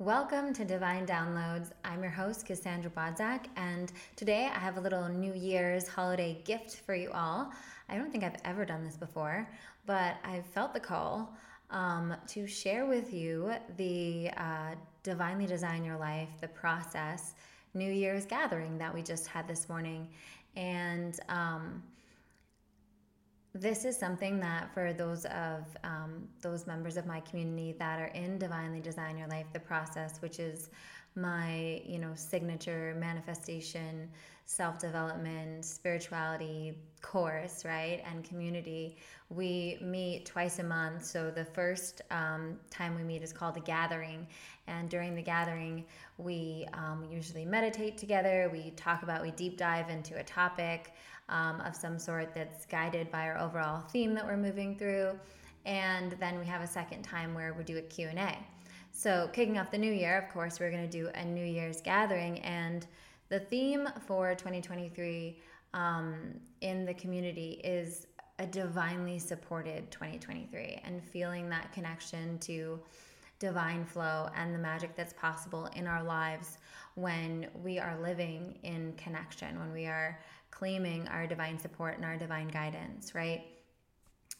Welcome to Divine Downloads. I'm your host, Cassandra Bodzak, and today I have a little New Year's holiday gift for you all. I don't think I've ever done this before, but I've felt the call um, to share with you the uh, Divinely Design Your Life, the process New Year's gathering that we just had this morning. And um, this is something that for those of um, those members of my community that are in divinely design your life the process which is my you know signature manifestation self-development spirituality course right and community we meet twice a month. So the first um, time we meet is called a gathering. And during the gathering we um, usually meditate together. We talk about we deep dive into a topic um, of some sort that's guided by our overall theme that we're moving through. And then we have a second time where we do a Q&A. So kicking off the new year, of course, we're going to do a New Year's gathering. And the theme for 2023 um, in the community is a divinely supported 2023 and feeling that connection to divine flow and the magic that's possible in our lives when we are living in connection, when we are claiming our divine support and our divine guidance, right?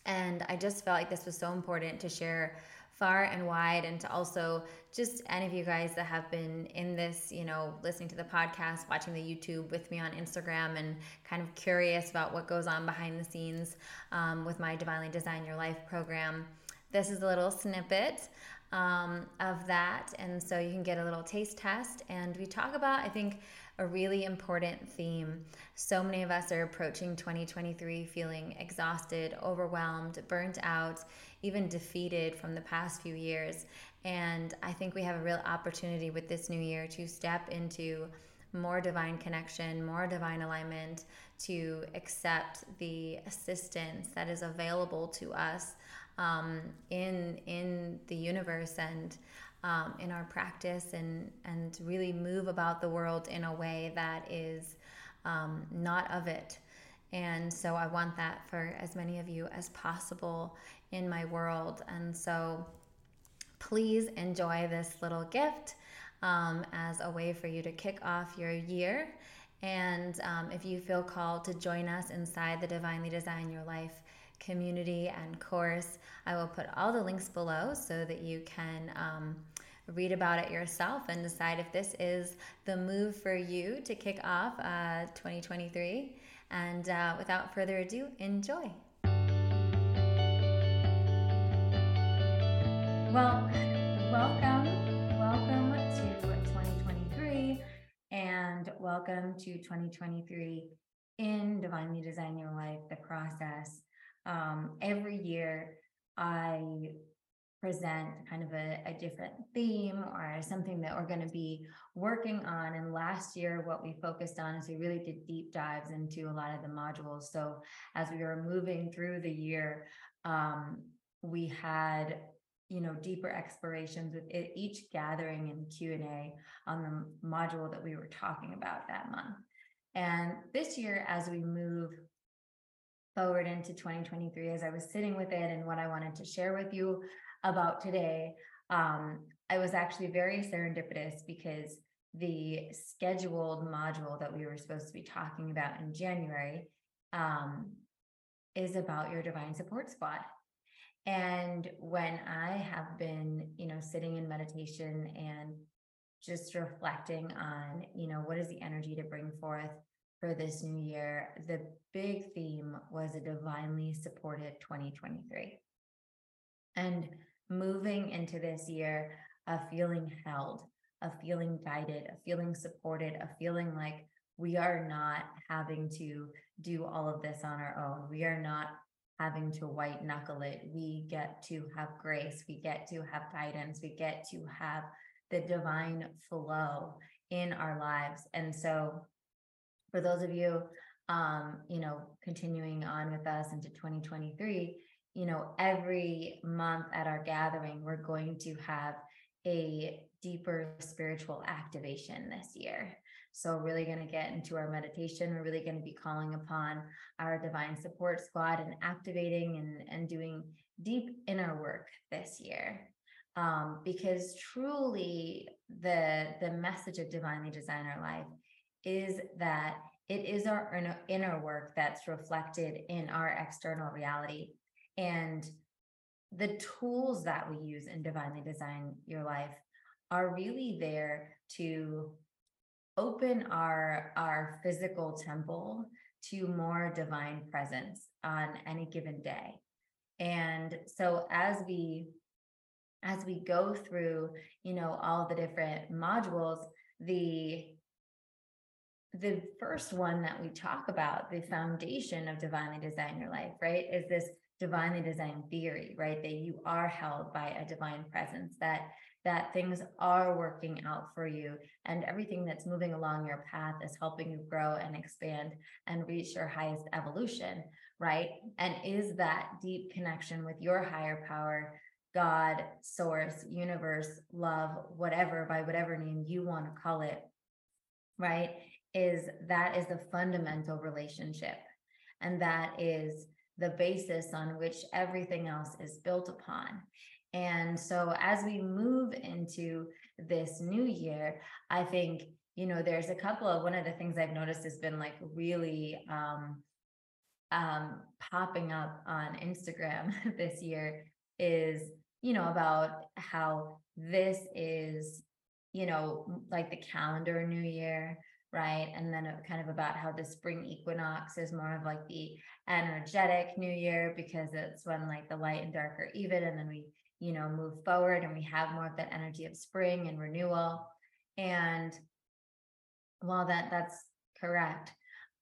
And I just felt like this was so important to share far and wide and to also just any of you guys that have been in this, you know, listening to the podcast, watching the YouTube with me on Instagram and kind of curious about what goes on behind the scenes um, with my Divinely Design Your Life program. This is a little snippet um, of that. And so you can get a little taste test. And we talk about, I think, a really important theme. So many of us are approaching 2023 feeling exhausted, overwhelmed, burnt out, even defeated from the past few years. And I think we have a real opportunity with this new year to step into more divine connection, more divine alignment, to accept the assistance that is available to us um, in in the universe and um, in our practice and and really move about the world in a way that is um, not of it. And so I want that for as many of you as possible in my world. And so please enjoy this little gift um, as a way for you to kick off your year. And um, if you feel called to join us inside the Divinely Design Your Life community and course. I will put all the links below so that you can um, read about it yourself and decide if this is the move for you to kick off uh, 2023. And uh, without further ado, enjoy. Well, welcome, welcome to 2023, and welcome to 2023 in Divinely Design Your Life, the process um, every year I present kind of a, a, different theme or something that we're going to be working on. And last year, what we focused on is we really did deep dives into a lot of the modules. So as we were moving through the year, um, we had you know deeper explorations with it, each gathering and q&a on the module that we were talking about that month and this year as we move forward into 2023 as I was sitting with it and what I wanted to share with you about today. Um, I was actually very serendipitous because the scheduled module that we were supposed to be talking about in January um, is about your divine support squad. And when I have been, you know, sitting in meditation and just reflecting on, you know, what is the energy to bring forth for this new year, the big theme was a divinely supported 2023. And moving into this year, of feeling held, of feeling guided, of feeling supported, of feeling like we are not having to do all of this on our own. We are not having to white knuckle it. We get to have grace. We get to have guidance. We get to have the divine flow in our lives. And so for those of you um, you know, continuing on with us into 2023, you know, every month at our gathering, we're going to have a deeper spiritual activation this year. So, really going to get into our meditation. We're really going to be calling upon our divine support squad and activating and, and doing deep inner work this year. um, because truly the the message of divinely design our life is that it is our inner, inner work that's reflected in our external reality and the tools that we use in divinely design your life are really there to open our our physical temple to more divine presence on any given day. And so as we as we go through you know all the different modules the the first one that we talk about the foundation of divinely design your life right is this divinely designed theory right that you are held by a divine presence that that things are working out for you and everything that's moving along your path is helping you grow and expand and reach your highest evolution right and is that deep connection with your higher power God, source, universe, love, whatever, by whatever name you want to call it, right? Is that is the fundamental relationship. And that is the basis on which everything else is built upon. And so as we move into this new year, I think, you know, there's a couple of one of the things I've noticed has been like really um um popping up on Instagram this year is you know, about how this is, you know, like the calendar new year, right? And then kind of about how the spring equinox is more of like the energetic new year because it's when like the light and dark are even. And then we, you know, move forward and we have more of that energy of spring and renewal. And while that that's correct,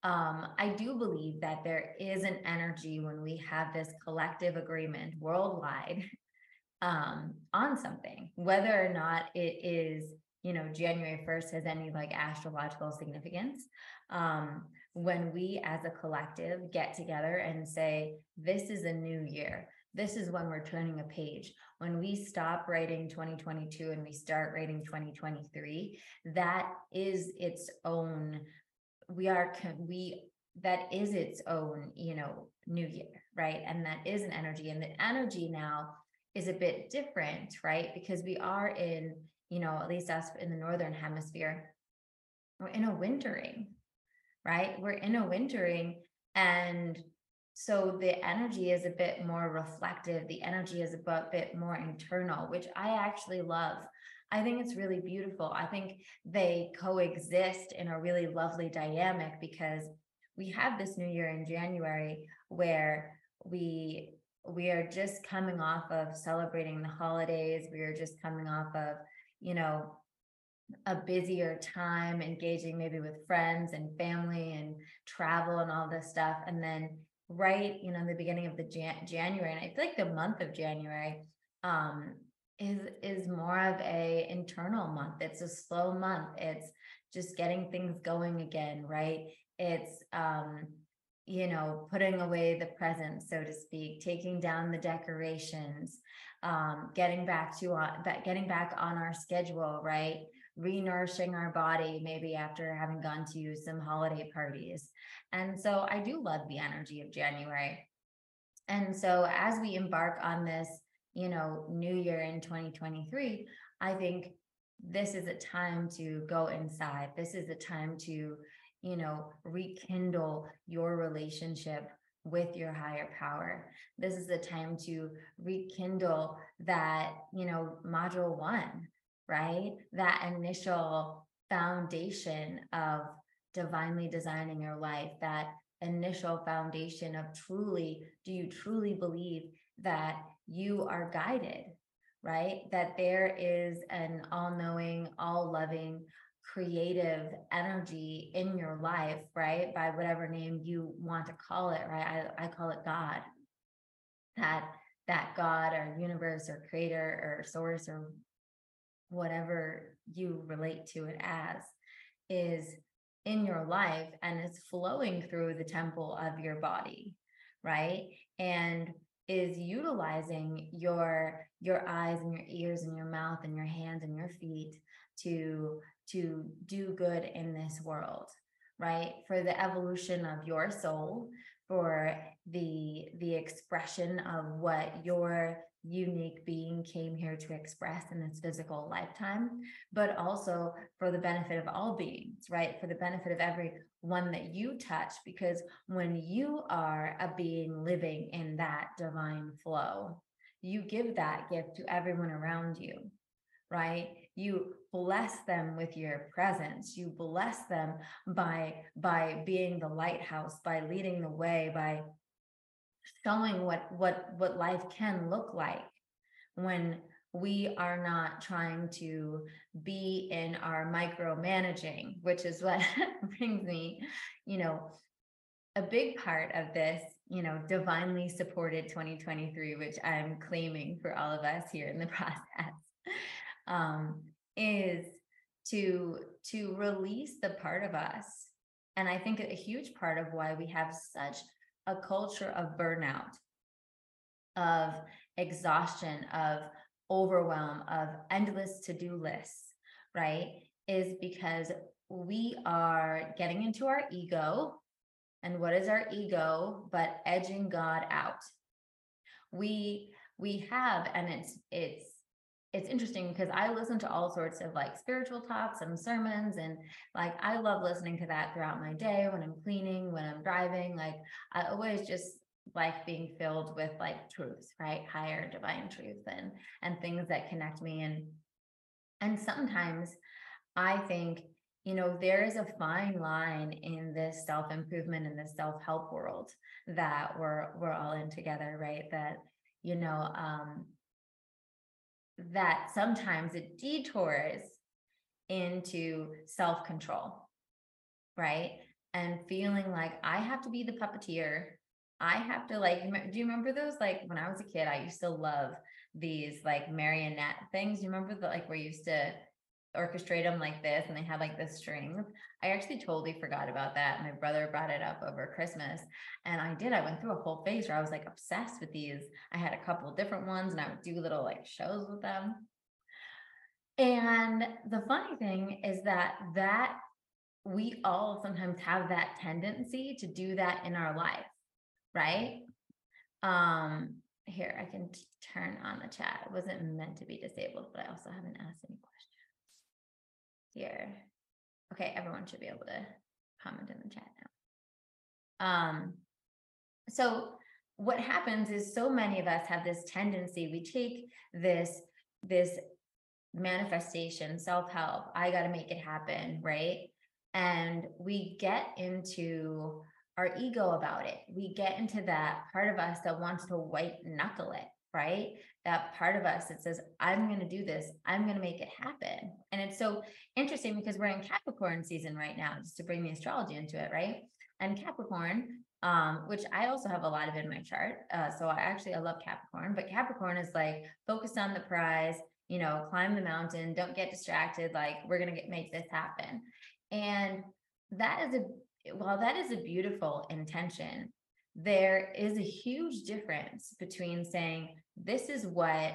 um, I do believe that there is an energy when we have this collective agreement worldwide um, on something, whether or not it is, you know, January 1st has any like astrological significance. Um, when we as a collective get together and say, this is a new year, this is when we're turning a page. When we stop writing 2022 and we start writing 2023, that is its own, we are, we, that is its own, you know, new year, right? And that is an energy. And the energy now is a bit different, right? Because we are in, you know, at least us in the northern hemisphere, we're in a wintering, right? We're in a wintering and so the energy is a bit more reflective. The energy is a bit more internal, which I actually love. I think it's really beautiful. I think they coexist in a really lovely dynamic because we have this new year in January where we we are just coming off of celebrating the holidays. We are just coming off of, you know, a busier time engaging maybe with friends and family and travel and all this stuff. And then right, you know, in the beginning of the Jan- January, and I feel like the month of January um, is is more of a internal month. It's a slow month. It's just getting things going again, right? It's um you know, putting away the presents, so to speak, taking down the decorations, um, getting back to uh, getting back on our schedule, right? Renourishing our body, maybe after having gone to some holiday parties. And so I do love the energy of January. And so as we embark on this, you know, new year in 2023, I think this is a time to go inside. This is a time to you know, rekindle your relationship with your higher power. This is the time to rekindle that, you know, module one, right? That initial foundation of divinely designing your life, that initial foundation of truly, do you truly believe that you are guided, right? That there is an all knowing, all loving, creative energy in your life, right? By whatever name you want to call it, right? I, I call it God. That that God or universe or creator or source or whatever you relate to it as is in your life and it's flowing through the temple of your body, right? And is utilizing your your eyes and your ears and your mouth and your hands and your feet to to do good in this world right for the evolution of your soul for the the expression of what your unique being came here to express in this physical lifetime, but also for the benefit of all beings, right? For the benefit of every one that you touch, because when you are a being living in that divine flow, you give that gift to everyone around you, right? You bless them with your presence. You bless them by by being the lighthouse, by leading the way, by showing what what what life can look like when we are not trying to be in our micromanaging which is what brings me you know a big part of this you know divinely supported 2023 which i'm claiming for all of us here in the process um, is to to release the part of us and i think a huge part of why we have such a culture of burnout, of exhaustion, of overwhelm, of endless to do lists, right? Is because we are getting into our ego. And what is our ego but edging God out? We we have, and it's it's it's interesting because I listen to all sorts of like spiritual talks and sermons and like I love listening to that throughout my day when I'm cleaning, when I'm driving. Like I always just like being filled with like truth, right? Higher divine truth and and things that connect me and and sometimes I think you know there is a fine line in this self-improvement and this self-help world that we're we're all in together, right? That you know um that sometimes it detours into self control, right? And feeling like I have to be the puppeteer. I have to like, do you remember those? Like when I was a kid, I used to love these like marionette things. You remember the like where you used to orchestrate them like this and they had like the strings. I actually totally forgot about that. My brother brought it up over Christmas and I did. I went through a whole phase where I was like obsessed with these. I had a couple different ones and I would do little like shows with them. And the funny thing is that that we all sometimes have that tendency to do that in our life, right? Um here I can turn on the chat. It wasn't meant to be disabled, but I also haven't asked any questions here. Okay, everyone should be able to comment in the chat now. Um, so what happens is so many of us have this tendency, we take this, this manifestation, self-help, I got to make it happen, right? And we get into our ego about it. We get into that part of us that wants to white knuckle it, right? That part of us that says, I'm going to do this, I'm going to make it happen. And it's so interesting because we're in Capricorn season right now, just to bring the astrology into it, right? And Capricorn, um, which I also have a lot of in my chart. Uh, so I actually I love Capricorn, but Capricorn is like focused on the prize, you know, climb the mountain, don't get distracted. Like we're gonna get make this happen. And that is a while that is a beautiful intention, there is a huge difference between saying, This is what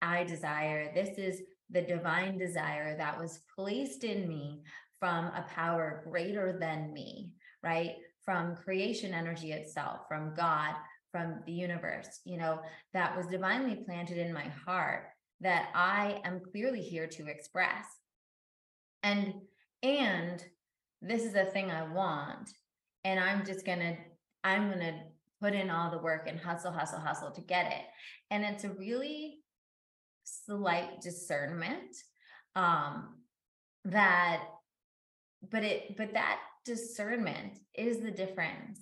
I desire, this is the divine desire that was placed in me from a power greater than me, right? From creation energy itself, from God, from the universe, you know, that was divinely planted in my heart that I am clearly here to express. And and this is a thing I want and I'm just going to I'm going to put in all the work and hustle, hustle, hustle to get it. And it's a really slight discernment um, that, but it, but that discernment is the difference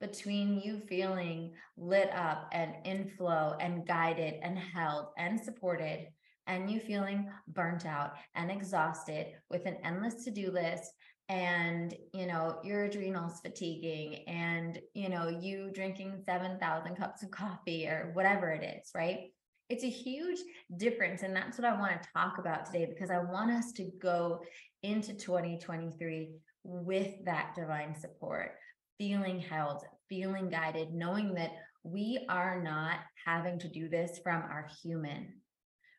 between you feeling lit up and in flow and guided and held and supported and you feeling burnt out and exhausted with an endless to-do list and you know your adrenals fatiguing and you know you drinking 7000 cups of coffee or whatever it is right? It's a huge difference and that's what i want to talk about today because i want us to go into 2023 with that divine support feeling held feeling guided knowing that we are not having to do this from our human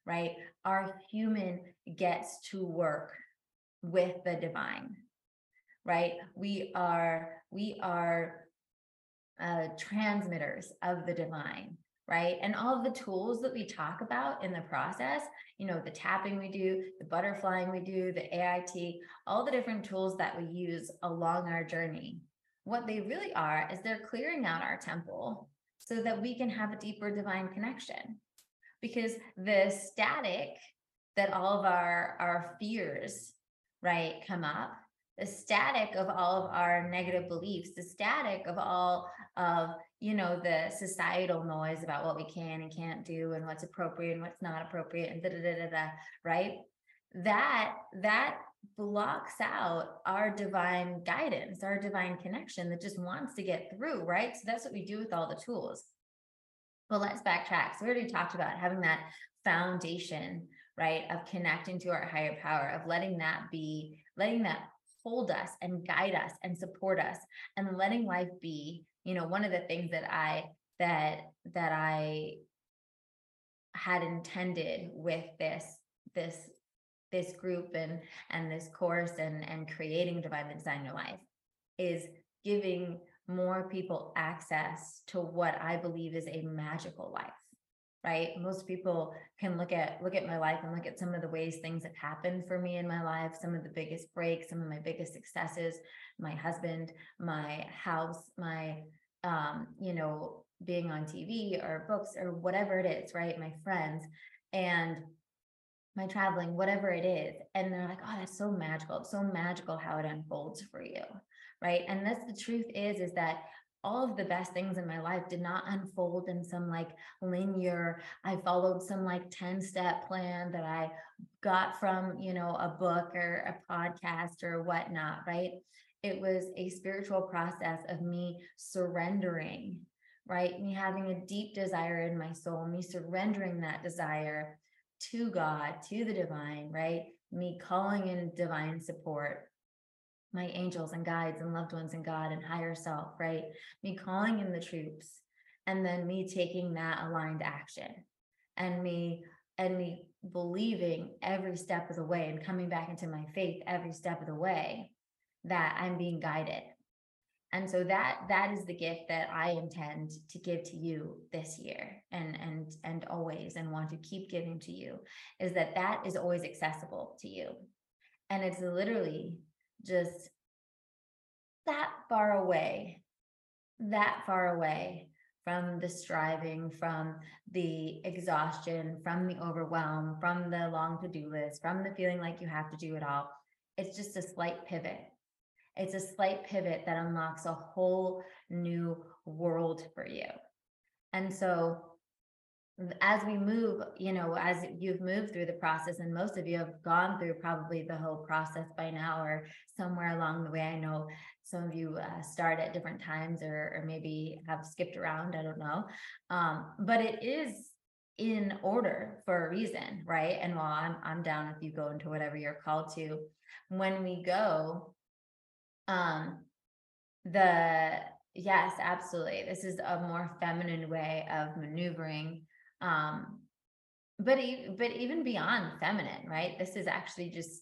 right? Our human gets to work with the divine right? We are we are uh, transmitters of the divine right? And all of the tools that we talk about in the process, you know, the tapping we do, the butterflying we do, the AIT, all the different tools that we use along our journey, what they really are is they're clearing out our temple so that we can have a deeper divine connection. Because the static that all of our, our fears, right, come up the static of all of our negative beliefs, the static of all of, you know, the societal noise about what we can and can't do and what's appropriate and what's not appropriate and da da da da da, right? That that blocks out our divine guidance, our divine connection that just wants to get through, right? So that's what we do with all the tools. Well, let's backtrack. So we already talked about having that foundation, right, of connecting to our higher power, of letting that be, letting that hold us and guide us and support us and letting life be you know one of the things that i that that i had intended with this this this group and and this course and and creating divine design your life is giving more people access to what i believe is a magical life right? Most people can look at look at my life and look at some of the ways things have happened for me in my life some of the biggest breaks some of my biggest successes my husband my house my um you know being on tv or books or whatever it is right? My friends and my traveling whatever it is and they're like oh that's so magical. It's so magical how it unfolds for you right? And that's the truth is is that all of the best things in my life did not unfold in some like linear i followed some like 10 step plan that i got from you know a book or a podcast or whatnot right? It was a spiritual process of me surrendering right? Me having a deep desire in my soul me surrendering that desire to god to the divine right? Me calling in divine support my angels and guides and loved ones and God and higher self, right? Me calling in the troops and then me taking that aligned action and me and me believing every step of the way and coming back into my faith every step of the way that I'm being guided. And so that that is the gift that I intend to give to you this year and and and always and want to keep giving to you is that that is always accessible to you. And it's literally just that far away, that far away from the striving, from the exhaustion, from the overwhelm, from the long to do list, from the feeling like you have to do it all. It's just a slight pivot. It's a slight pivot that unlocks a whole new world for you. And so as we move, you know, as you've moved through the process, and most of you have gone through probably the whole process by now, or somewhere along the way. I know some of you uh, start at different times, or, or maybe have skipped around. I don't know, um, but it is in order for a reason, right? And while I'm I'm down if you go into whatever you're called to, when we go, um, the yes, absolutely, this is a more feminine way of maneuvering um, but but even beyond feminine, right? This is actually just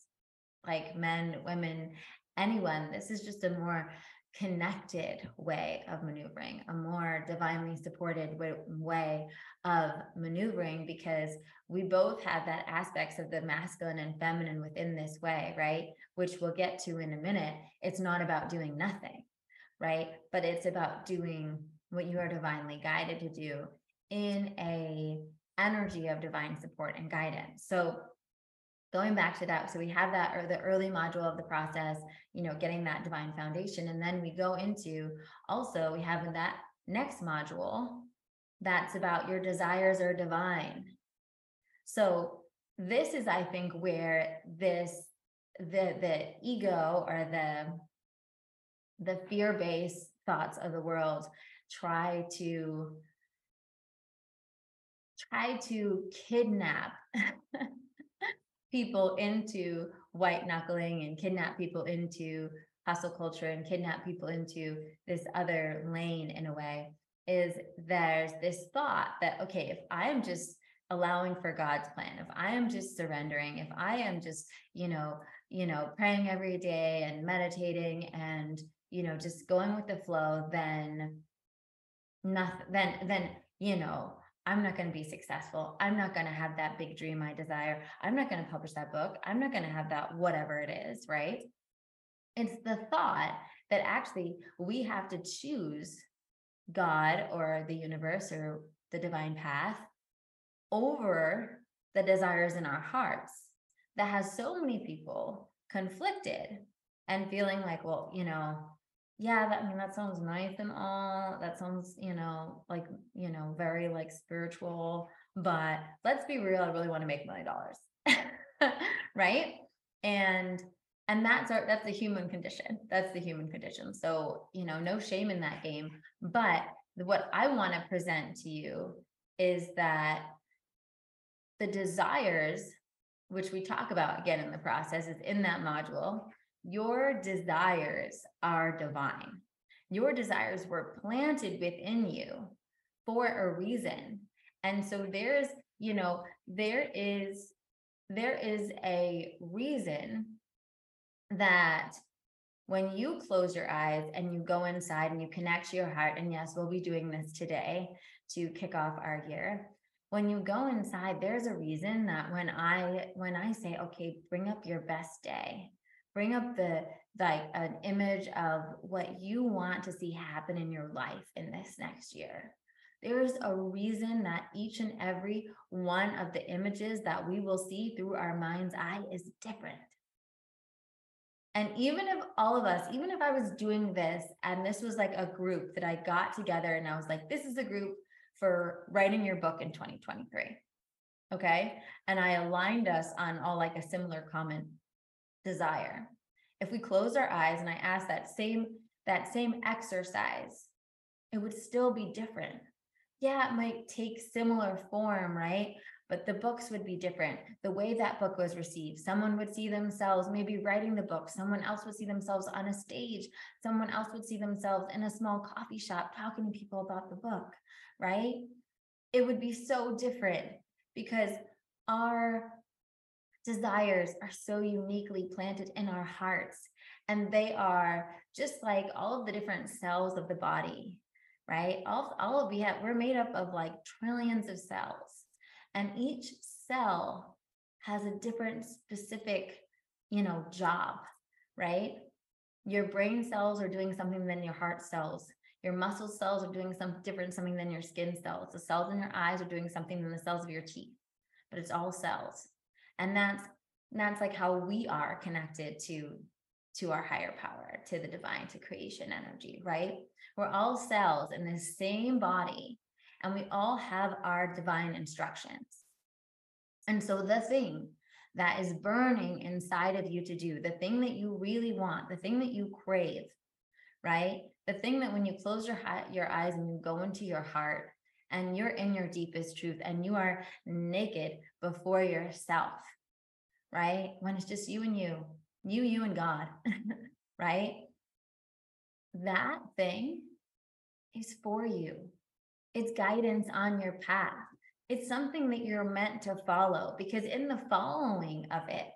like men, women, anyone. This is just a more connected way of maneuvering, a more divinely supported way of maneuvering because we both have that aspects of the masculine and feminine within this way, right? Which we'll get to in a minute. It's not about doing nothing, right? But it's about doing what you are divinely guided to do in a energy of divine support and guidance. So going back to that, so we have that or the early module of the process, you know, getting that divine foundation. And then we go into also we have in that next module that's about your desires are divine. So this is, I think, where this the the ego or the the fear-based thoughts of the world try to try to kidnap people into white knuckling and kidnap people into hustle culture and kidnap people into this other lane in a way is there's this thought that okay if i am just allowing for god's plan if i am just surrendering if i am just you know you know praying every day and meditating and you know just going with the flow then nothing, then, then, you know, I'm not going to be successful. I'm not going to have that big dream I desire. I'm not going to publish that book. I'm not going to have that, whatever it is, right? It's the thought that actually we have to choose God or the universe or the divine path over the desires in our hearts that has so many people conflicted and feeling like, well, you know, yeah, that, I mean, that sounds nice and all. That sounds, you know, like, you know, very like spiritual, but let's be real. I really want to make a million dollars. right. And, and that's our, that's the human condition. That's the human condition. So, you know, no shame in that game. But what I want to present to you is that the desires, which we talk about again in the process, is in that module your desires are divine. Your desires were planted within you for a reason. And so there's, you know, there is there is a reason that when you close your eyes and you go inside and you connect to your heart and yes we'll be doing this today to kick off our year when you go inside there's a reason that when i when i say okay bring up your best day bring up the like an image of what you want to see happen in your life in this next year. There's a reason that each and every one of the images that we will see through our mind's eye is different. And even if all of us even if i was doing this and this was like a group that i got together and i was like this is a group for writing your book in 2023 okay? And i aligned us on all like a similar common desire. If we close our eyes and I ask that same that same exercise, it would still be different. Yeah, it might take similar form, right? But the books would be different. The way that book was received, someone would see themselves maybe writing the book, someone else would see themselves on a stage, someone else would see themselves in a small coffee shop talking to people about the book, right? It would be so different because our desires are so uniquely planted in our hearts. And they are just like all of the different cells of the body, right? All, all of we have, we're made up of like trillions of cells. And each cell has a different specific, you know, job, right? Your brain cells are doing something than your heart cells. Your muscle cells are doing some different something than your skin cells. The cells in your eyes are doing something than the cells of your teeth, but it's all cells and that's that's like how we are connected to to our higher power to the divine to creation energy right? We're all cells in the same body and we all have our divine instructions. And so the thing that is burning inside of you to do the thing that you really want the thing that you crave right? The thing that when you close your your eyes and you go into your heart and you're in your deepest truth and you are naked before yourself, right? When it's just you and you, you, you and God, right? That thing is for you. It's guidance on your path. It's something that you're meant to follow because in the following of it,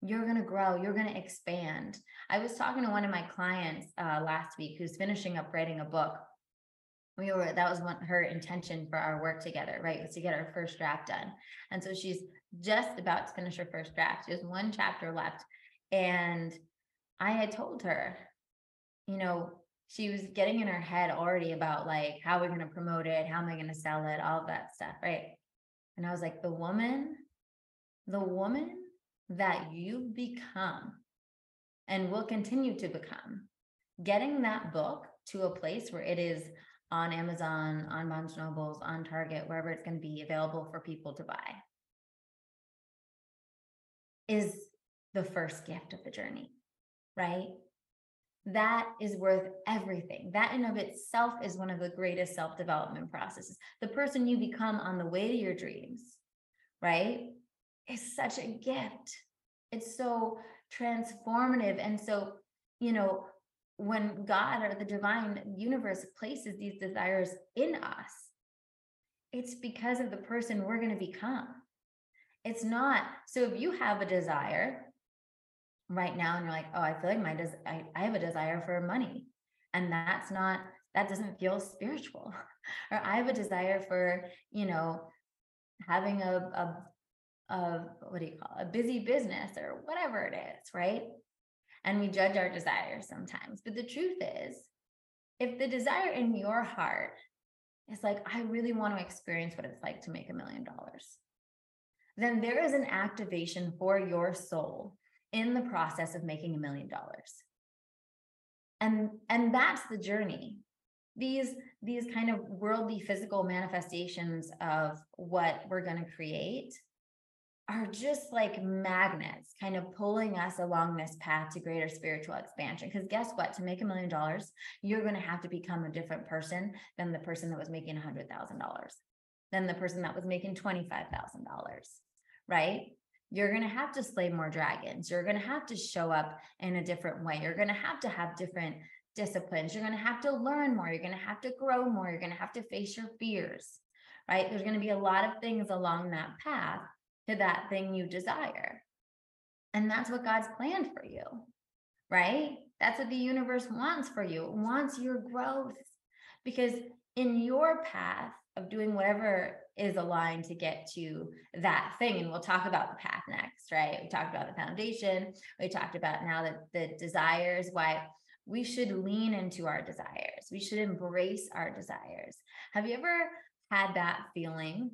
you're going to grow, you're going to expand. I was talking to one of my clients uh, last week who's finishing up writing a book we were that was one her intention for our work together right was to get our first draft done. And so she's just about to finish her first draft. She has one chapter left. And i had told her you know she was getting in her head already about like how we're going to promote it how am i going to sell it all that stuff right? And i was like the woman the woman that you become and will continue to become getting that book to a place where it is on Amazon, on Barnes Nobles, on Target, wherever it's going to be available for people to buy, is the first gift of the journey, right? That is worth everything. That in of itself is one of the greatest self development processes. The person you become on the way to your dreams, right? Is such a gift. It's so transformative. And so, you know, when God or the divine universe places these desires in us, it's because of the person we're going to become. It's not. So if you have a desire right now and you're like, oh, I feel like my des- I, I have a desire for money. And that's not that doesn't feel spiritual. or I have a desire for, you know, having a, a, a, what do you call it? a busy business or whatever it is, right? And we judge our desires sometimes. But the truth is, if the desire in your heart is like, I really want to experience what it's like to make a million dollars, then there is an activation for your soul in the process of making a million dollars. And, and that's the journey. These, these kind of worldly physical manifestations of what we're going to create are just like magnets kind of pulling us along this path to greater spiritual expansion. Because guess what? To make a million dollars, you're going to have to become a different person than the person that was making a $100,000, than the person that was making $25,000, right? You're going to have to slay more dragons. You're going to have to show up in a different way. You're going to have to have different disciplines. You're going to have to learn more. You're going to have to grow more. You're going to have to face your fears, right? There's going to be a lot of things along that path to that thing you desire. And that's what God's planned for you, right? That's what the universe wants for you. It wants your growth because in your path of doing whatever is aligned to get to that thing, and we'll talk about the path next, right? We talked about the foundation. We talked about now that the desires, why we should lean into our desires. We should embrace our desires. Have you ever had that feeling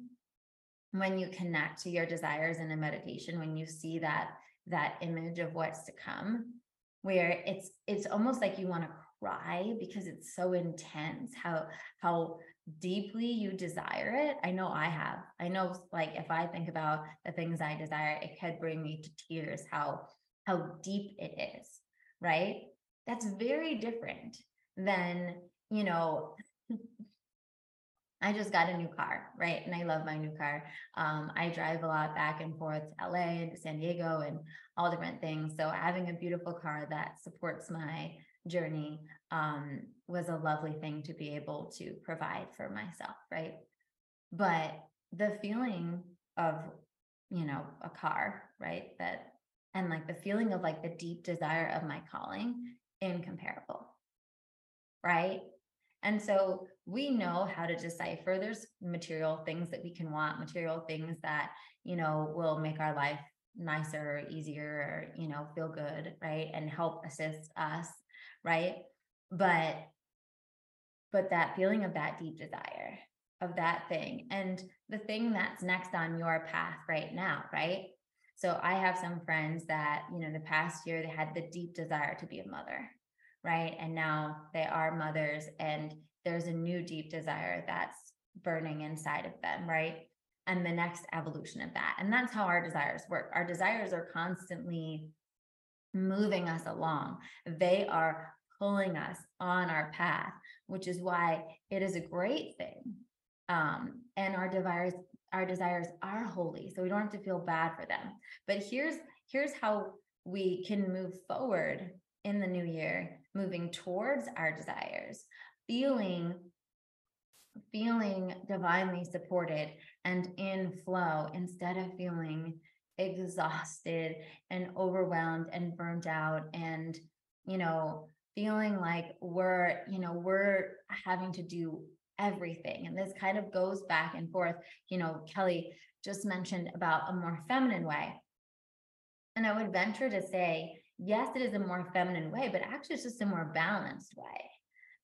when you connect to your desires in a meditation when you see that that image of what's to come where it's it's almost like you want to cry because it's so intense how how deeply you desire it. I know i have. I know like if i think about the things i desire it could bring me to tears how how deep it is right? That's very different than you know I just got a new car, right? And I love my new car. Um, I drive a lot back and forth to LA and to San Diego and all different things. So having a beautiful car that supports my journey um, was a lovely thing to be able to provide for myself, right? But the feeling of, you know, a car, right? That and like the feeling of like the deep desire of my calling, incomparable, right? And so we know how to decipher there's material things that we can want, material things that, you know, will make our life nicer, easier, you know, feel good, right? And help assist us, right? But but that feeling of that deep desire of that thing and the thing that's next on your path right now, right? So I have some friends that, you know, the past year they had the deep desire to be a mother, right? And now they are mothers and there's a new deep desire that's burning inside of them, right? And the next evolution of that. And that's how our desires work. Our desires are constantly moving us along, they are pulling us on our path, which is why it is a great thing. Um, and our desires, our desires are holy, so we don't have to feel bad for them. But here's here's how we can move forward in the new year, moving towards our desires feeling feeling divinely supported and in flow instead of feeling exhausted and overwhelmed and burnt out and you know feeling like we're you know we're having to do everything. And this kind of goes back and forth you know kelly just mentioned about a more feminine way. And i would venture to say yes it is a more feminine way but actually it's just a more balanced way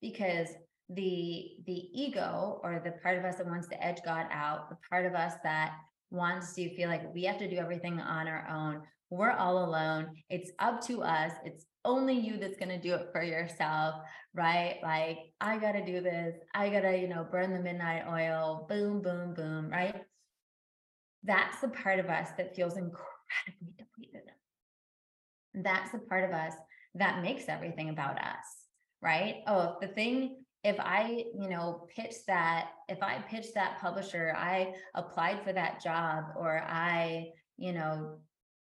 because the the ego or the part of us that wants to edge God out, the part of us that wants to feel like we have to do everything on our own. We're all alone. It's up to us. It's only you that's going to do it for yourself, right? Like, I got to do this. I got to, you know, burn the midnight oil. Boom, boom, boom, right? That's the part of us that feels incredibly depleted. That's the part of us that makes everything about us right? Oh, if the thing, if I, you know, pitch that, if I pitch that publisher, I applied for that job or I, you know,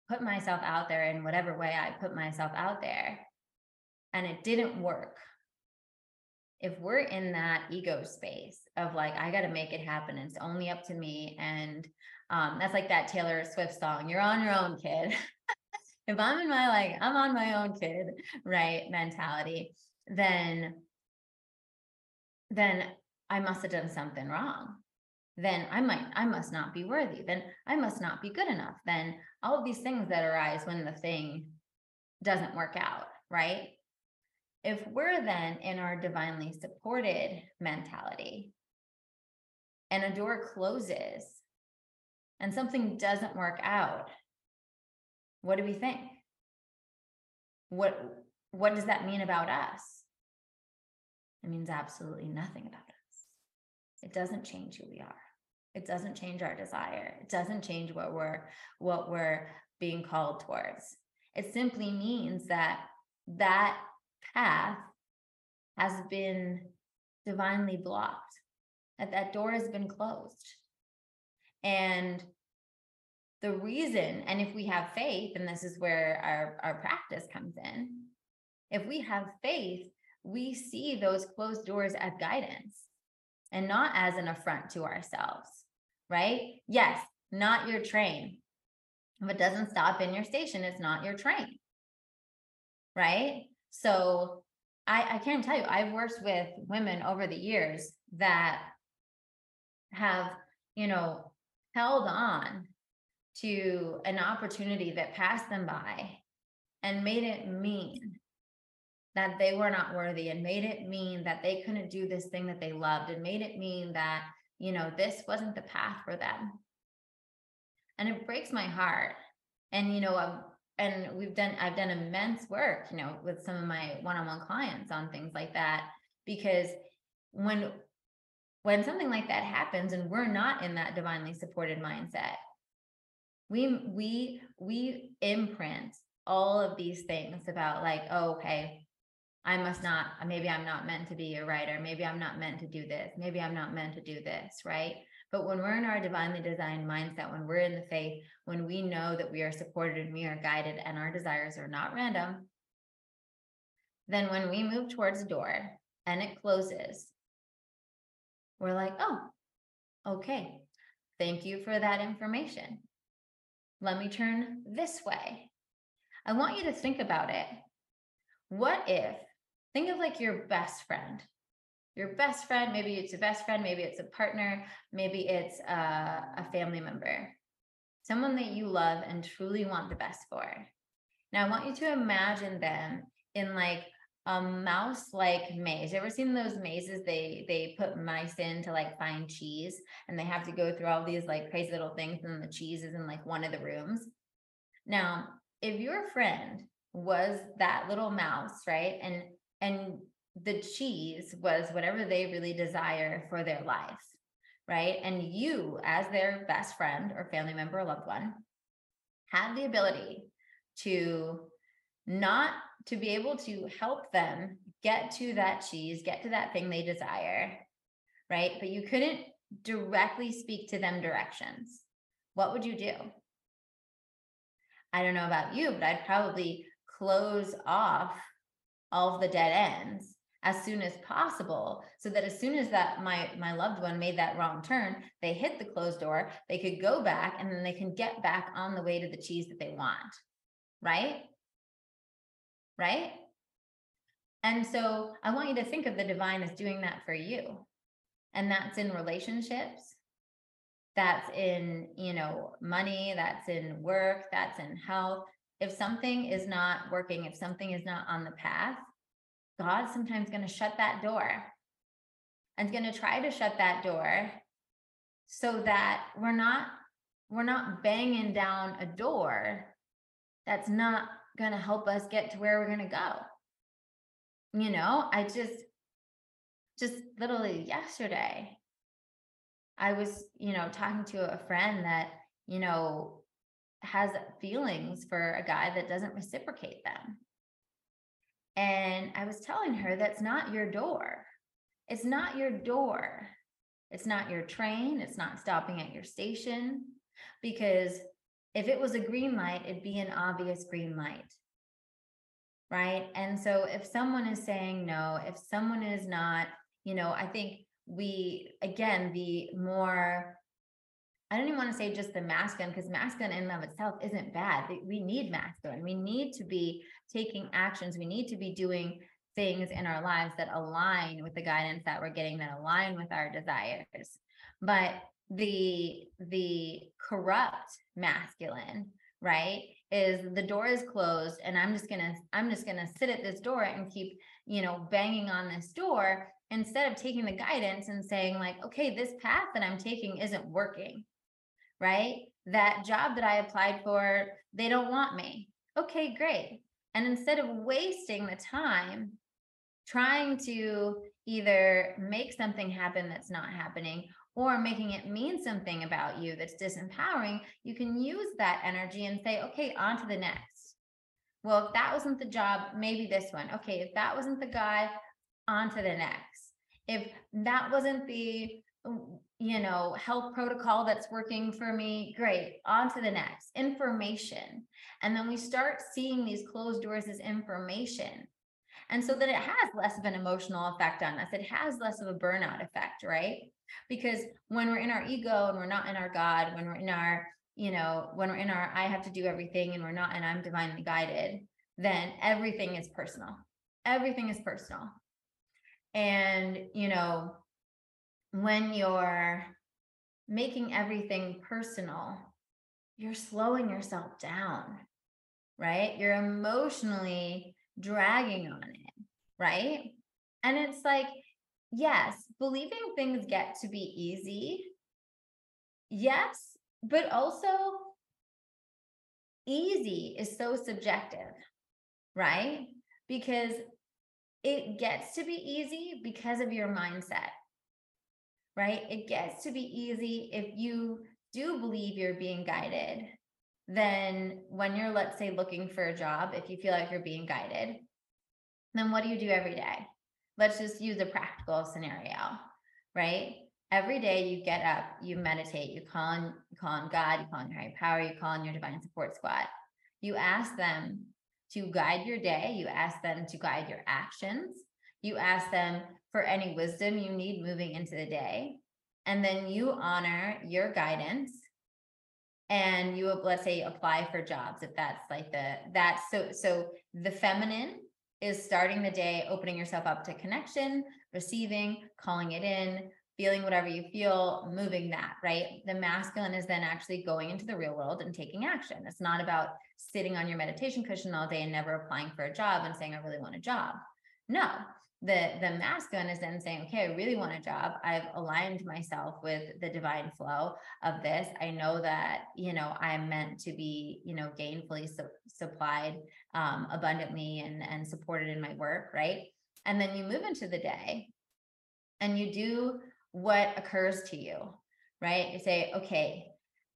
put myself out there in whatever way I put myself out there and it didn't work. If we're in that ego space of like, I got to make it happen, it's only up to me. And um, that's like that Taylor Swift song, You're on your own, kid. if I'm in my like, I'm on my own, kid, right? Mentality then then I must have done something wrong. Then I might, I must not be worthy. Then I must not be good enough. Then all of these things that arise when the thing doesn't work out, right? If we're then in our divinely supported mentality and a door closes and something doesn't work out, what do we think? What what does that mean about us? It means absolutely nothing about us. It doesn't change who we are. It doesn't change our desire. It doesn't change what we're what we're being called towards. It simply means that that path has been divinely blocked, that that door has been closed. And the reason, and if we have faith, and this is where our, our practice comes in, if we have faith, we see those closed doors as guidance and not as an affront to ourselves, right? Yes, not your train. If it doesn't stop in your station, it's not your train, right? So I, I can't tell you, I've worked with women over the years that have, you know, held on to an opportunity that passed them by and made it mean that they were not worthy and made it mean that they couldn't do this thing that they loved and made it mean that, you know, this wasn't the path for them. And it breaks my heart. And, you know, um, and we've done, I've done immense work, you know, with some of my one on one clients on things like that, because when, when something like that happens and we're not in that divinely supported mindset, we, we, we imprint all of these things about like, oh, okay, I must not, maybe I'm not meant to be a writer. Maybe I'm not meant to do this. Maybe I'm not meant to do this, right? But when we're in our divinely designed mindset, when we're in the faith, when we know that we are supported and we are guided and our desires are not random, then when we move towards a door and it closes, we're like, oh, okay, thank you for that information. Let me turn this way. I want you to think about it. What if think of like your best friend your best friend maybe it's a best friend maybe it's a partner maybe it's a, a family member someone that you love and truly want the best for now i want you to imagine them in like a mouse like maze. Ever seen those mazes they they put mice in to like find cheese? And they have to go through all these like crazy little things and the cheese is in like one of the rooms. Now if your friend was that little mouse right and and the cheese was whatever they really desire for their life right and you as their best friend or family member or loved one have the ability to not to be able to help them get to that cheese get to that thing they desire right? But you couldn't directly speak to them directions. What would you do? I don't know about you but i'd probably close off all of the dead ends as soon as possible so that as soon as that my my loved one made that wrong turn they hit the closed door they could go back and then they can get back on the way to the cheese that they want right right? And so i want you to think of the divine as doing that for you. And that's in relationships. That's in you know money that's in work that's in health. If something is not working, if something is not on the path, God's sometimes going to shut that door. And going to try to shut that door so that we're not we're not banging down a door that's not going to help us get to where we're going to go. You know, I just just literally yesterday I was, you know, talking to a friend that, you know, has feelings for a guy that doesn't reciprocate them. And I was telling her that's not your door. It's not your door. It's not your train. It's not stopping at your station. Because if it was a green light, it'd be an obvious green light. Right. And so if someone is saying no, if someone is not, you know, I think we, again, the more I don't even want to say just the masculine because masculine in and of itself isn't bad. We need masculine. We need to be taking actions. We need to be doing things in our lives that align with the guidance that we're getting that align with our desires but the the corrupt masculine right is the door is closed and i'm just gonna i'm just gonna sit at this door and keep you know banging on this door instead of taking the guidance and saying like okay this path that i'm taking isn't working right? That job that i applied for they don't want me. Okay great. And instead of wasting the time trying to either make something happen that's not happening or making it mean something about you that's disempowering, you can use that energy and say, okay, on to the next. Well, if that wasn't the job, maybe this one. Okay, if that wasn't the guy, on to the next. If that wasn't the you know health protocol that's working for me great on to the next information and then we start seeing these closed doors as information and so that it has less of an emotional effect on us it has less of a burnout effect right because when we're in our ego and we're not in our God, when we're in our, you know, when we're in our I have to do everything and we're not and I'm divinely guided, then everything is personal. Everything is personal. And, you know, when you're making everything personal, you're slowing yourself down, right? You're emotionally dragging on it, right? And it's like, yes, believing things get to be easy. Yes, but also easy is so subjective, right? Because it gets to be easy because of your mindset, right? It gets to be easy if you do believe you're being guided. Then, when you're, let's say, looking for a job, if you feel like you're being guided, then what do you do every day? let's just use a practical scenario, right? Every day you get up, you meditate, you call on, call on God, you call on your higher power, you call on your divine support squad. You ask them to guide your day, you ask them to guide your actions, you ask them for any wisdom you need moving into the day. And then you honor your guidance and you let's say apply for jobs if that's like the that's so so the feminine is starting the day opening yourself up to connection, receiving, calling it in, feeling whatever you feel, moving that, right? The masculine is then actually going into the real world and taking action. It's not about sitting on your meditation cushion all day and never applying for a job and saying, I really want a job. No, the the masculine is then saying okay i really want a job. I've aligned myself with the divine flow of this. I know that you know i'm meant to be you know gainfully su- supplied um, abundantly and and supported in my work right? And then you move into the day and you do what occurs to you right? You say okay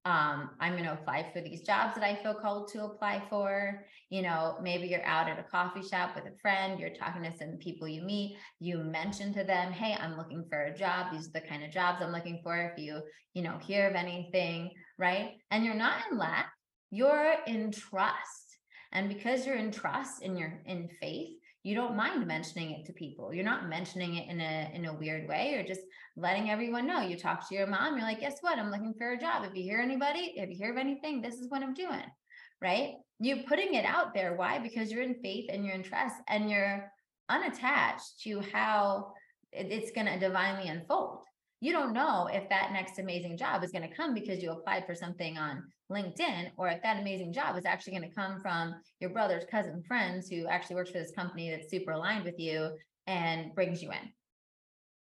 um, I'm going to apply for these jobs that I feel called to apply for. You know, maybe you're out at a coffee shop with a friend, you're talking to some people you meet, you mention to them, Hey, I'm looking for a job. These are the kind of jobs I'm looking for. If you, you know, hear of anything, right? And you're not in lack, you're in trust. And because you're in trust and you're in faith, you don't mind mentioning it to people. You're not mentioning it in a in a weird way. You're just letting everyone know. You talk to your mom, you're like, guess what? I'm looking for a job. If you hear anybody, if you hear of anything, this is what I'm doing. Right? You're putting it out there. Why? Because you're in faith and you're in trust and you're unattached to how it's going to divinely unfold you don't know if that next amazing job is going to come because you applied for something on LinkedIn or if that amazing job is actually going to come from your brother's cousin friends who actually works for this company that's super aligned with you and brings you in.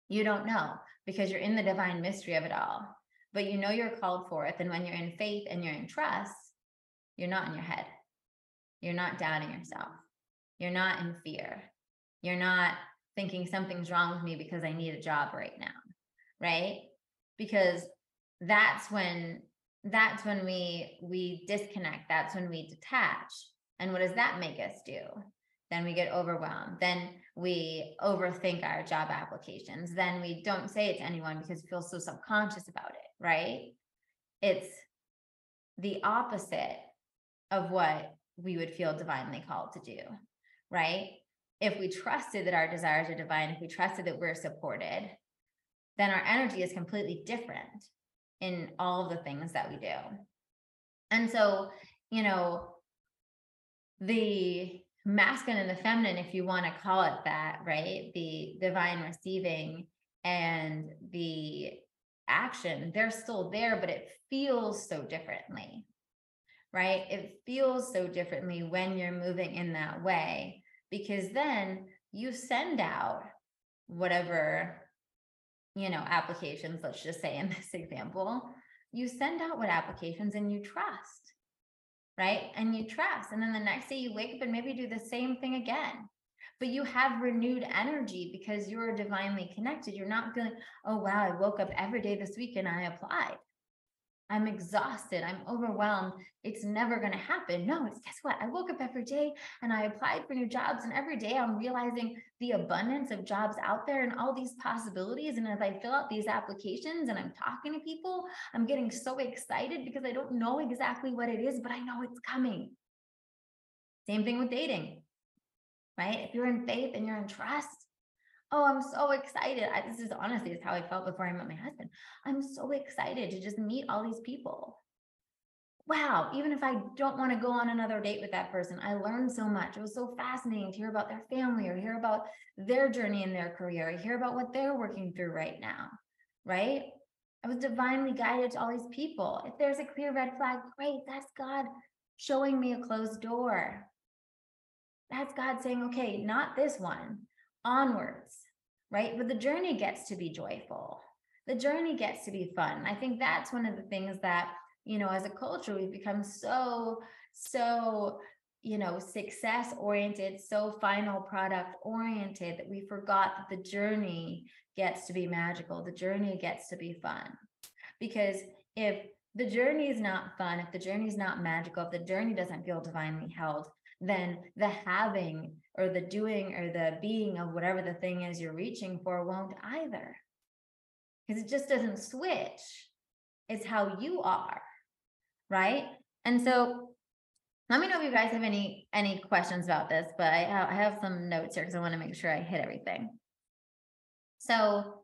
You don't know because you're in the divine mystery of it all. But you know you're called forth. And when you're in faith and you're in trust, you're not in your head. You're not doubting yourself. You're not in fear. You're not thinking something's wrong with me because I need a job right now right because that's when that's when we we disconnect that's when we detach. And what does that make us do? Then we get overwhelmed. Then we overthink our job applications. Then we don't say it to anyone because we feel so subconscious about it right? It's the opposite of what we would feel divinely called to do right? If we trusted that our desires are divine if we trusted that we're supported then our energy is completely different in all of the things that we do. And so, you know, the masculine and the feminine, if you want to call it that, right? The divine receiving and the action, they're still there, but it feels so differently, right? It feels so differently when you're moving in that way because then you send out whatever, you know, applications, let's just say in this example, you send out what applications and you trust, right? And you trust. And then the next day you wake up and maybe do the same thing again but you have renewed energy because you're divinely connected. You're not feeling, oh, wow, I woke up every day this week and I applied. I'm exhausted. I'm overwhelmed. It's never going to happen. No, it's guess what? I woke up every day and I applied for new jobs. And every day I'm realizing the abundance of jobs out there and all these possibilities. And as I fill out these applications and I'm talking to people, I'm getting so excited because I don't know exactly what it is, but I know it's coming. Same thing with dating right? If you're in faith and you're in trust, oh, I'm so excited. I, this is honestly is how I felt before I met my husband. I'm so excited to just meet all these people. Wow, even if I don't want to go on another date with that person, I learned so much. It was so fascinating to hear about their family or hear about their journey in their career, or hear about what they're working through right now, right? I was divinely guided to all these people. If there's a clear red flag, great, that's God showing me a closed door. That's God saying, okay, not this one, onwards, right? But the journey gets to be joyful. The journey gets to be fun. I think that's one of the things that, you know, as a culture, we've become so, so, you know, success oriented, so final product oriented that we forgot that the journey gets to be magical. The journey gets to be fun. Because if the journey is not fun, if the journey is not magical, if the journey doesn't feel divinely held, then the having or the doing or the being of whatever the thing is you're reaching for won't either. Because it just doesn't switch. It's how you are. Right. And so let me know if you guys have any any questions about this, but I have, I have some notes here because I want to make sure I hit everything. So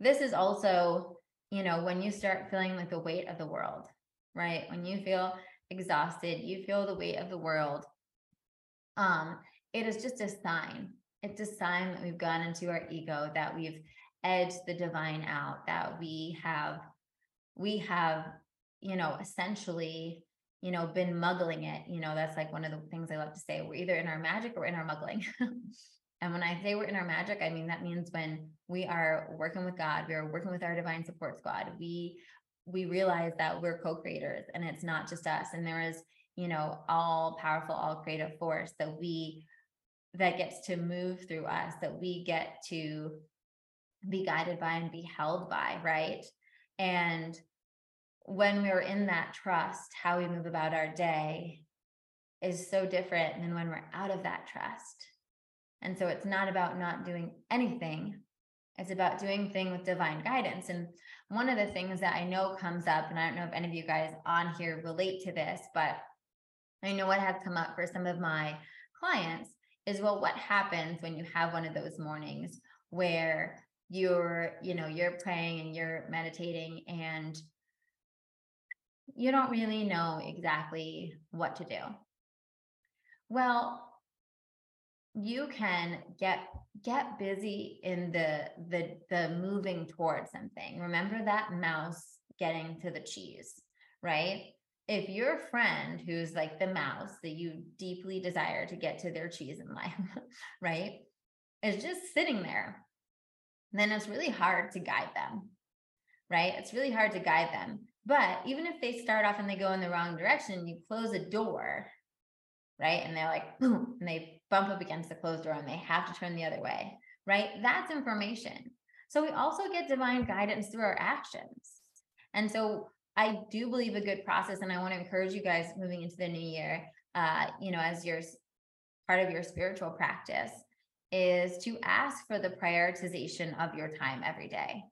this is also, you know, when you start feeling like the weight of the world, right? When you feel exhausted, you feel the weight of the world um, it is just a sign. It's a sign that we've gone into our ego, that we've edged the divine out, that we have, we have, you know, essentially, you know, been muggling it. You know, that's like one of the things I love to say. We're either in our magic or in our muggling. and when I say we're in our magic, I mean that means when we are working with God, we are working with our divine support squad. We we realize that we're co-creators and it's not just us. And there is you know, all powerful, all creative force that we that gets to move through us, that we get to be guided by and be held by, right? And when we're in that trust, how we move about our day is so different than when we're out of that trust. And so it's not about not doing anything. It's about doing thing with divine guidance. And one of the things that I know comes up, and I don't know if any of you guys on here relate to this, but I know what has come up for some of my clients is well, what happens when you have one of those mornings where you're, you know, you're praying and you're meditating and you don't really know exactly what to do. Well, you can get get busy in the the the moving towards something. Remember that mouse getting to the cheese, right? If your friend who's like the mouse that you deeply desire to get to their cheese in life, right, is just sitting there, then it's really hard to guide them, right? It's really hard to guide them. But even if they start off and they go in the wrong direction, you close a door, right? And they're like, boom, and they bump up against the closed door and they have to turn the other way, right? That's information. So we also get divine guidance through our actions. And so I do believe a good process, and I want to encourage you guys moving into the new year, uh, you know, as your part of your spiritual practice, is to ask for the prioritization of your time every day.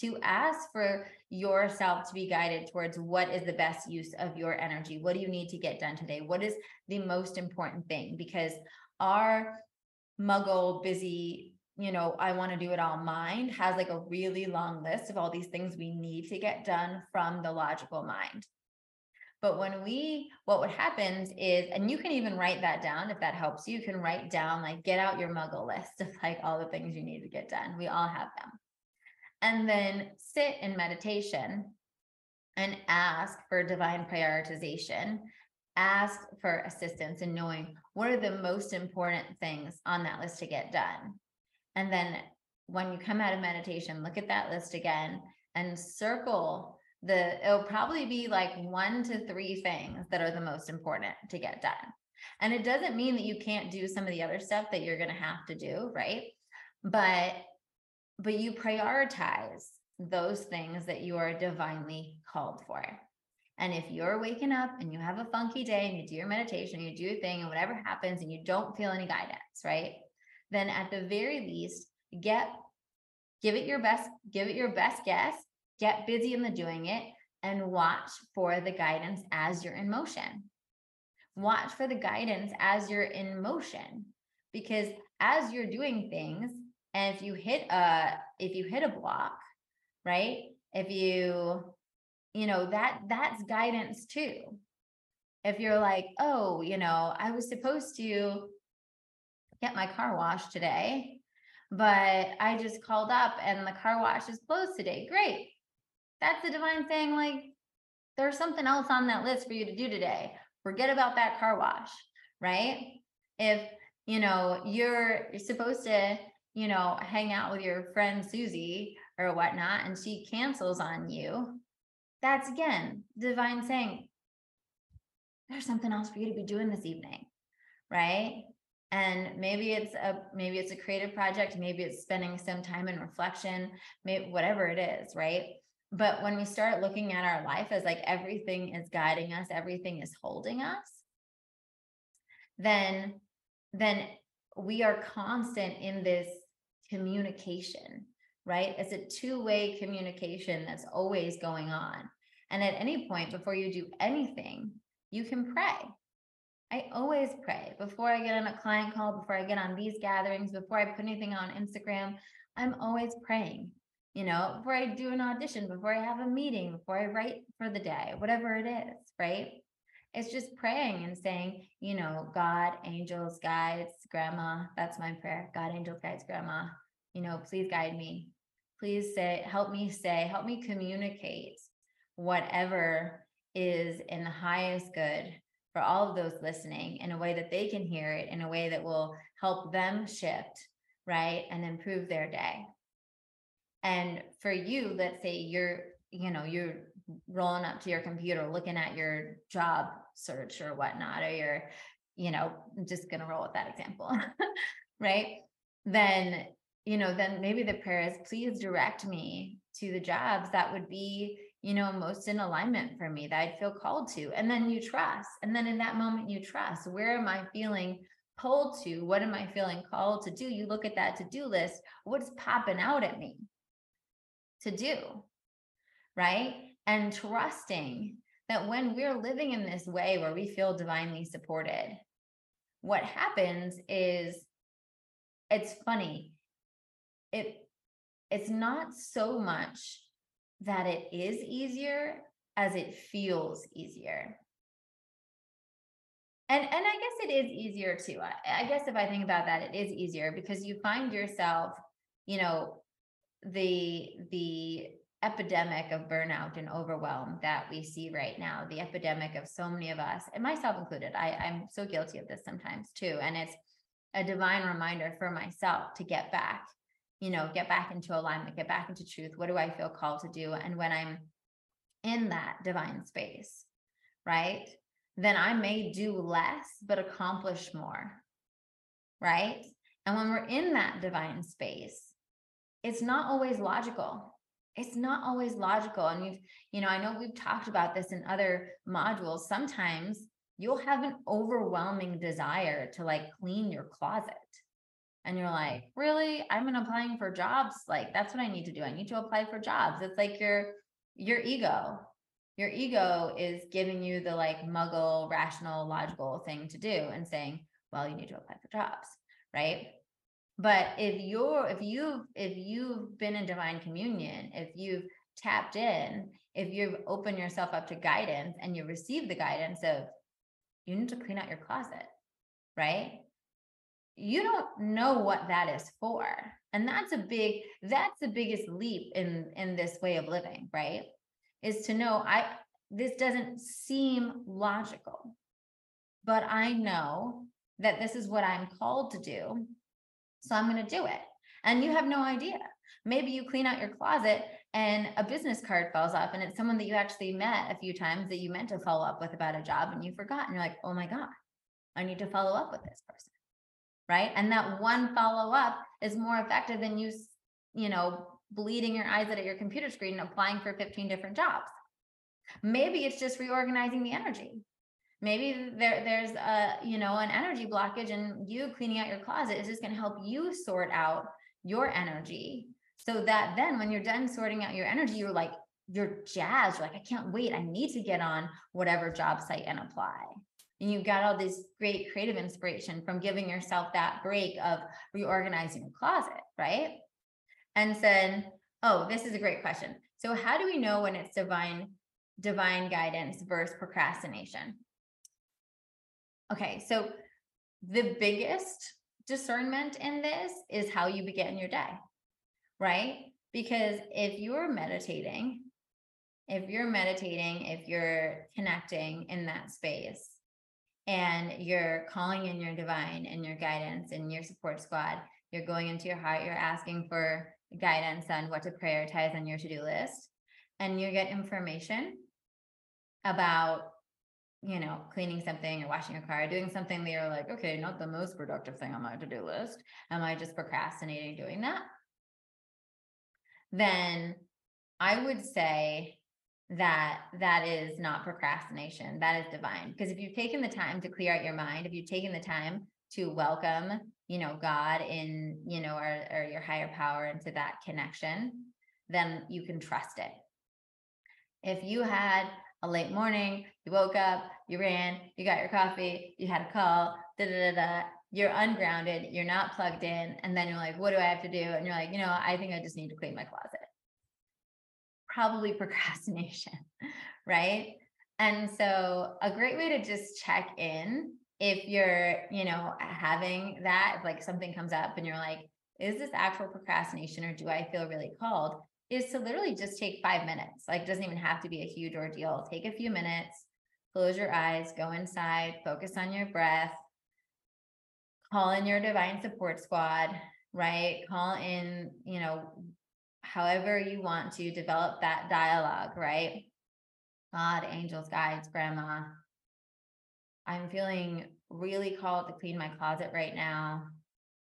To ask for yourself to be guided towards what is the best use of your energy. What do you need to get done today? What is the most important thing? Because our muggle, busy you know, I want to do it all mind has like a really long list of all these things we need to get done from the logical mind. But when we, what would happens is, and you can even write that down if that helps you, you can write down, like, get out your muggle list of like all the things you need to get done. We all have them. And then sit in meditation and ask for divine prioritization, ask for assistance in knowing what are the most important things on that list to get done. And then when you come out of meditation, look at that list again and circle the it'll probably be like one to three things that are the most important to get done. And it doesn't mean that you can't do some of the other stuff that you're going to have to do, right? But but you prioritize those things that you are divinely called for. And if you're waking up and you have a funky day and you do your meditation, you do your thing, and whatever happens, and you don't feel any guidance, right? Then at the very least, get give it your best, give it your best guess get busy in the doing it and watch for the guidance as you're in motion. Watch for the guidance as you're in motion because as you're doing things and if you hit a if you hit a block, right? If you you know that that's guidance too. If you're like, "Oh, you know, I was supposed to get my car washed today, but I just called up and the car wash is closed today." Great that's the divine saying, like, there's something else on that list for you to do today. Forget about that car wash, right? If you know you're, you're supposed to, you know, hang out with your friend Susie or whatnot, and she cancels on you, that's again divine saying, there's something else for you to be doing this evening, right? And maybe it's a maybe it's a creative project maybe it's spending some time in reflection maybe whatever it is right but when we start looking at our life as like everything is guiding us, everything is holding us, then then we are constant in this communication, right? It's a two-way communication that's always going on. And at any point before you do anything, you can pray. I always pray before I get on a client call, before I get on these gatherings, before I put anything on Instagram. I'm always praying you know, before I do an audition, before I have a meeting, before I write for the day, whatever it is, right? It's just praying and saying, you know, God, angels, guides, grandma. That's my prayer. God, angels, guides, grandma. You know, please guide me. Please say, help me say, help me communicate whatever is in the highest good for all of those listening in a way that they can hear it, in a way that will help them shift, right? And improve their day. And for you, let's say you're, you know, you're rolling up to your computer, looking at your job search or whatnot, or you're, you know, I'm just going to roll with that example, right? Then, you know, then maybe the prayer is, please direct me to the jobs that would be, you know, most in alignment for me that I'd feel called to. And then you trust. And then in that moment, you trust. Where am I feeling pulled to? What am I feeling called to do? You look at that to do list. What's popping out at me? to do, right? And trusting that when we're living in this way where we feel divinely supported, what happens is it's funny. It it's not so much that it is easier as it feels easier. And and I guess it is easier too. I, I guess if I think about that, it is easier because you find yourself, you know, the the epidemic of burnout and overwhelm that we see right now the epidemic of so many of us and myself included i i'm so guilty of this sometimes too and it's a divine reminder for myself to get back you know get back into alignment get back into truth what do i feel called to do? And when i'm in that divine space right then i may do less but accomplish more right? And when we're in that divine space it's not always logical. It's not always logical. And we've you know i know we've talked about this in other modules. Sometimes you'll have an overwhelming desire to like clean your closet and you're like really? I've been applying for jobs? Like that's what i need to do. I need to apply for jobs. It's like your your ego. Your ego is giving you the like muggle rational logical thing to do and saying well you need to apply for jobs right? But if you're if you've if you've been in divine communion if you've tapped in if you've opened yourself up to guidance and you receive the guidance of you need to clean out your closet, right? You don't know what that is for. And that's a big, that's the biggest leap in in this way of living, right? Is to know I this doesn't seem logical, but I know that this is what I'm called to do. So I'm going to do it. And you have no idea. Maybe you clean out your closet and a business card falls off and it's someone that you actually met a few times that you meant to follow up with about a job and you forgot and you're like oh my god i need to follow up with this person right and that one follow up is more effective than you you know bleeding your eyes out at your computer screen and applying for 15 different jobs maybe it's just reorganizing the energy maybe there there's a you know an energy blockage and you cleaning out your closet is just going to help you sort out your energy so that then when you're done sorting out your energy, you're like, you're jazzed. You're like, I can't wait. I need to get on whatever job site and apply. And you got all this great creative inspiration from giving yourself that break of reorganizing your closet, right? And then, oh, this is a great question. So how do we know when it's divine divine guidance versus procrastination? Okay, so the biggest discernment in this is how you begin your day right? Because if you're meditating, if you're meditating, if you're connecting in that space and you're calling in your divine and your guidance and your support squad, you're going into your heart, you're asking for guidance on what to prioritize on your to do list, and you get information about you know, cleaning something or washing a car, doing something that you're like, okay, not the most productive thing on my to do list. Am I just procrastinating doing that? then I would say that that is not procrastination. That is divine. Because if you've taken the time to clear out your mind, if you've taken the time to welcome, you know, God in, you know, or, or your higher power into that connection, then you can trust it. If you had a late morning, you woke up, you ran, you got your coffee, you had a call, da da da da, you're ungrounded, you're not plugged in, and then you're like, what do I have to do? And you're like, you know, I think I just need to clean my closet. Probably procrastination, right? And so a great way to just check in if you're, you know, having that, if like something comes up and you're like, is this actual procrastination or do I feel really called? Is to literally just take five minutes. Like doesn't even have to be a huge ordeal. Take a few minutes, close your eyes, go inside, focus on your breath, call in your divine support squad, right? Call in, you know, however you want to develop that dialogue, right? God, angels, guides, grandma. I'm feeling really called to clean my closet right now.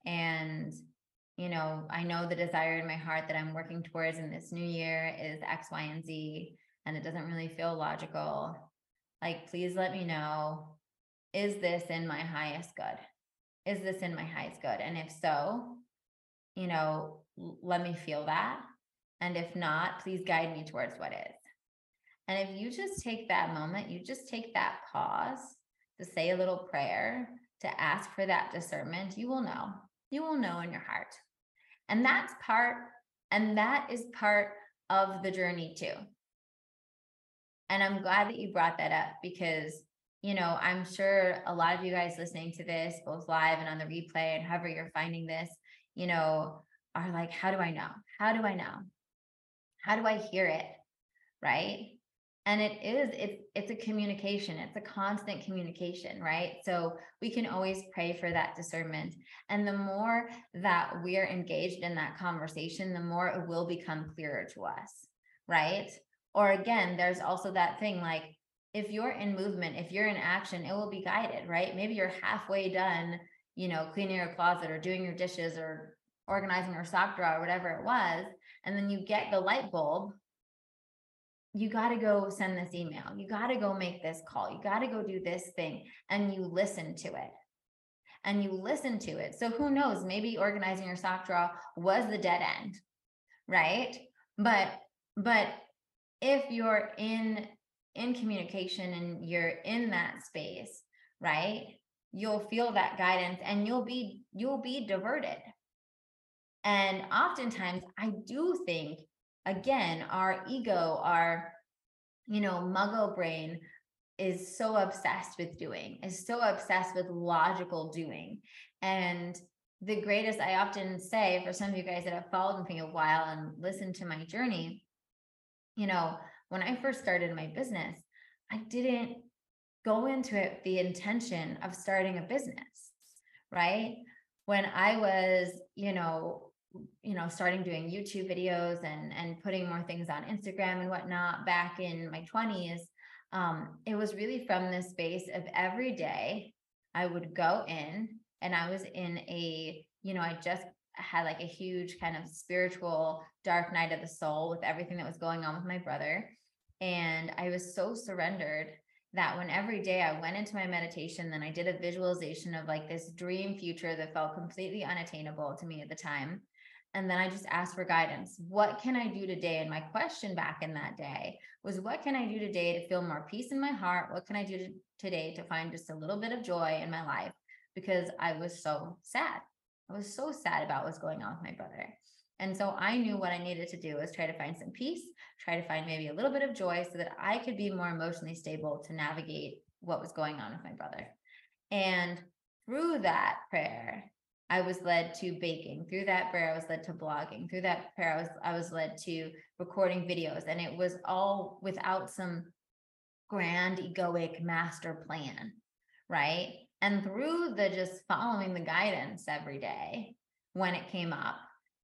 And, you know, I know the desire in my heart that I'm working towards in this new year is X, Y, and Z. And it doesn't really feel logical. Like, please let me know is this in my highest good? is this in my highest good? And if so, you know, let me feel that. And if not, please guide me towards what is. And if you just take that moment, you just take that pause to say a little prayer, to ask for that discernment, you will know. You will know in your heart. And that's part, and that is part of the journey too. And I'm glad that you brought that up because you know, I'm sure a lot of you guys listening to this, both live and on the replay, and however you're finding this, you know, are like, how do I know? How do I know? How do I hear it? Right. And it is, it's it's a communication, it's a constant communication, right? So we can always pray for that discernment. And the more that we're engaged in that conversation, the more it will become clearer to us, right? Or again, there's also that thing like if you're in movement, if you're in action, it will be guided, right? Maybe you're halfway done, you know, cleaning your closet or doing your dishes or organizing your sock drawer or whatever it was. And then you get the light bulb. You got to go send this email. You got to go make this call. You got to go do this thing. And you listen to it. And you listen to it. So who knows? Maybe organizing your sock drawer was the dead end, right? But, but if you're in in communication and you're in that space, right? You'll feel that guidance and you'll be you'll be diverted. And oftentimes I do think again our ego our you know, muggle brain is so obsessed with doing, is so obsessed with logical doing. And the greatest, I often say for some of you guys that have followed me a while and listened to my journey, you know, when I first started my business, I didn't go into it the intention of starting a business, right? When I was, you know, you know, starting doing YouTube videos and and putting more things on Instagram and whatnot back in my 20s, um, it was really from this space of every day I would go in and I was in a, you know, I just had like a huge kind of spiritual dark night of the soul with everything that was going on with my brother. And I was so surrendered that when every day I went into my meditation, then I did a visualization of like this dream future that felt completely unattainable to me at the time. And then I just asked for guidance. What can I do today? And my question back in that day was, what can I do today to feel more peace in my heart? What can I do to, today to find just a little bit of joy in my life? Because I was so sad. I was so sad about what's going on with my brother. And so I knew what I needed to do was try to find some peace, try to find maybe a little bit of joy so that I could be more emotionally stable to navigate what was going on with my brother. And through that prayer, I was led to baking. Through that prayer, I was led to blogging. Through that prayer, I was I was led to recording videos. And it was all without some grand egoic master plan, right? And through the just following the guidance every day when it came up,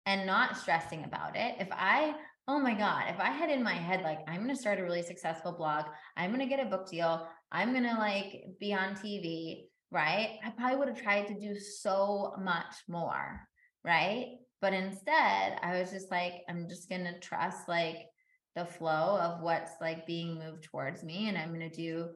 and not stressing about it. If I, oh my God, if I had in my head, like, I'm going to start a really successful blog, I'm going to get a book deal, I'm going to like be on TV, right? I probably would have tried to do so much more, right? But instead, I was just like, I'm just going to trust like the flow of what's like being moved towards me. And I'm going to do,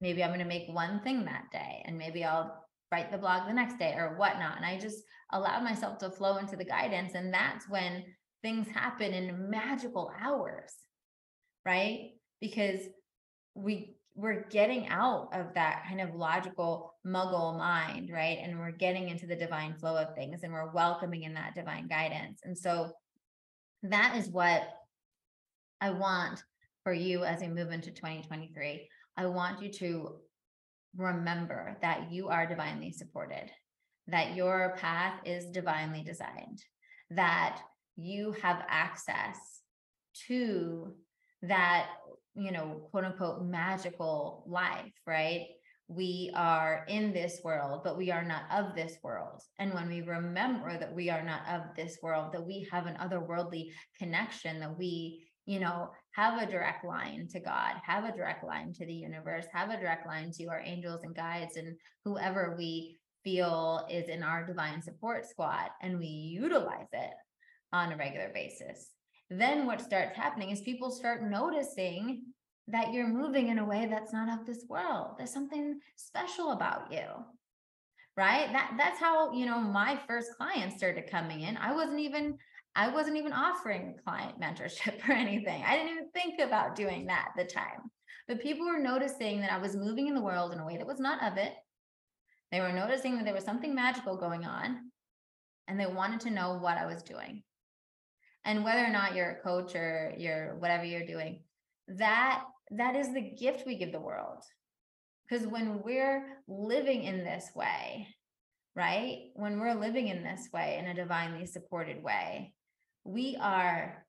maybe I'm going to make one thing that day and maybe I'll write the blog the next day or whatnot. And I just allowed myself to flow into the guidance. And that's when things happen in magical hours, right? Because we we're getting out of that kind of logical muggle mind, right? And we're getting into the divine flow of things and we're welcoming in that divine guidance. And so that is what I want for you as we move into 2023. I want you to remember that you are divinely supported, that your path is divinely designed, that you have access to that, you know, quote unquote, magical life, right? We are in this world, but we are not of this world. And when we remember that we are not of this world, that we have an otherworldly connection, that we you know, have a direct line to God, have a direct line to the universe, have a direct line to our angels and guides and whoever we feel is in our divine support squad, and we utilize it on a regular basis. Then what starts happening is people start noticing that you're moving in a way that's not of this world. There's something special about you. Right? That that's how, you know, my first clients started coming in. I wasn't even I wasn't even offering client mentorship or anything. I didn't even think about doing that at the time. But people were noticing that I was moving in the world in a way that was not of it. They were noticing that there was something magical going on and they wanted to know what I was doing. And whether or not you're a coach or you're whatever you're doing, that that is the gift we give the world. Because when we're living in this way, right? When we're living in this way, in a divinely supported way, we are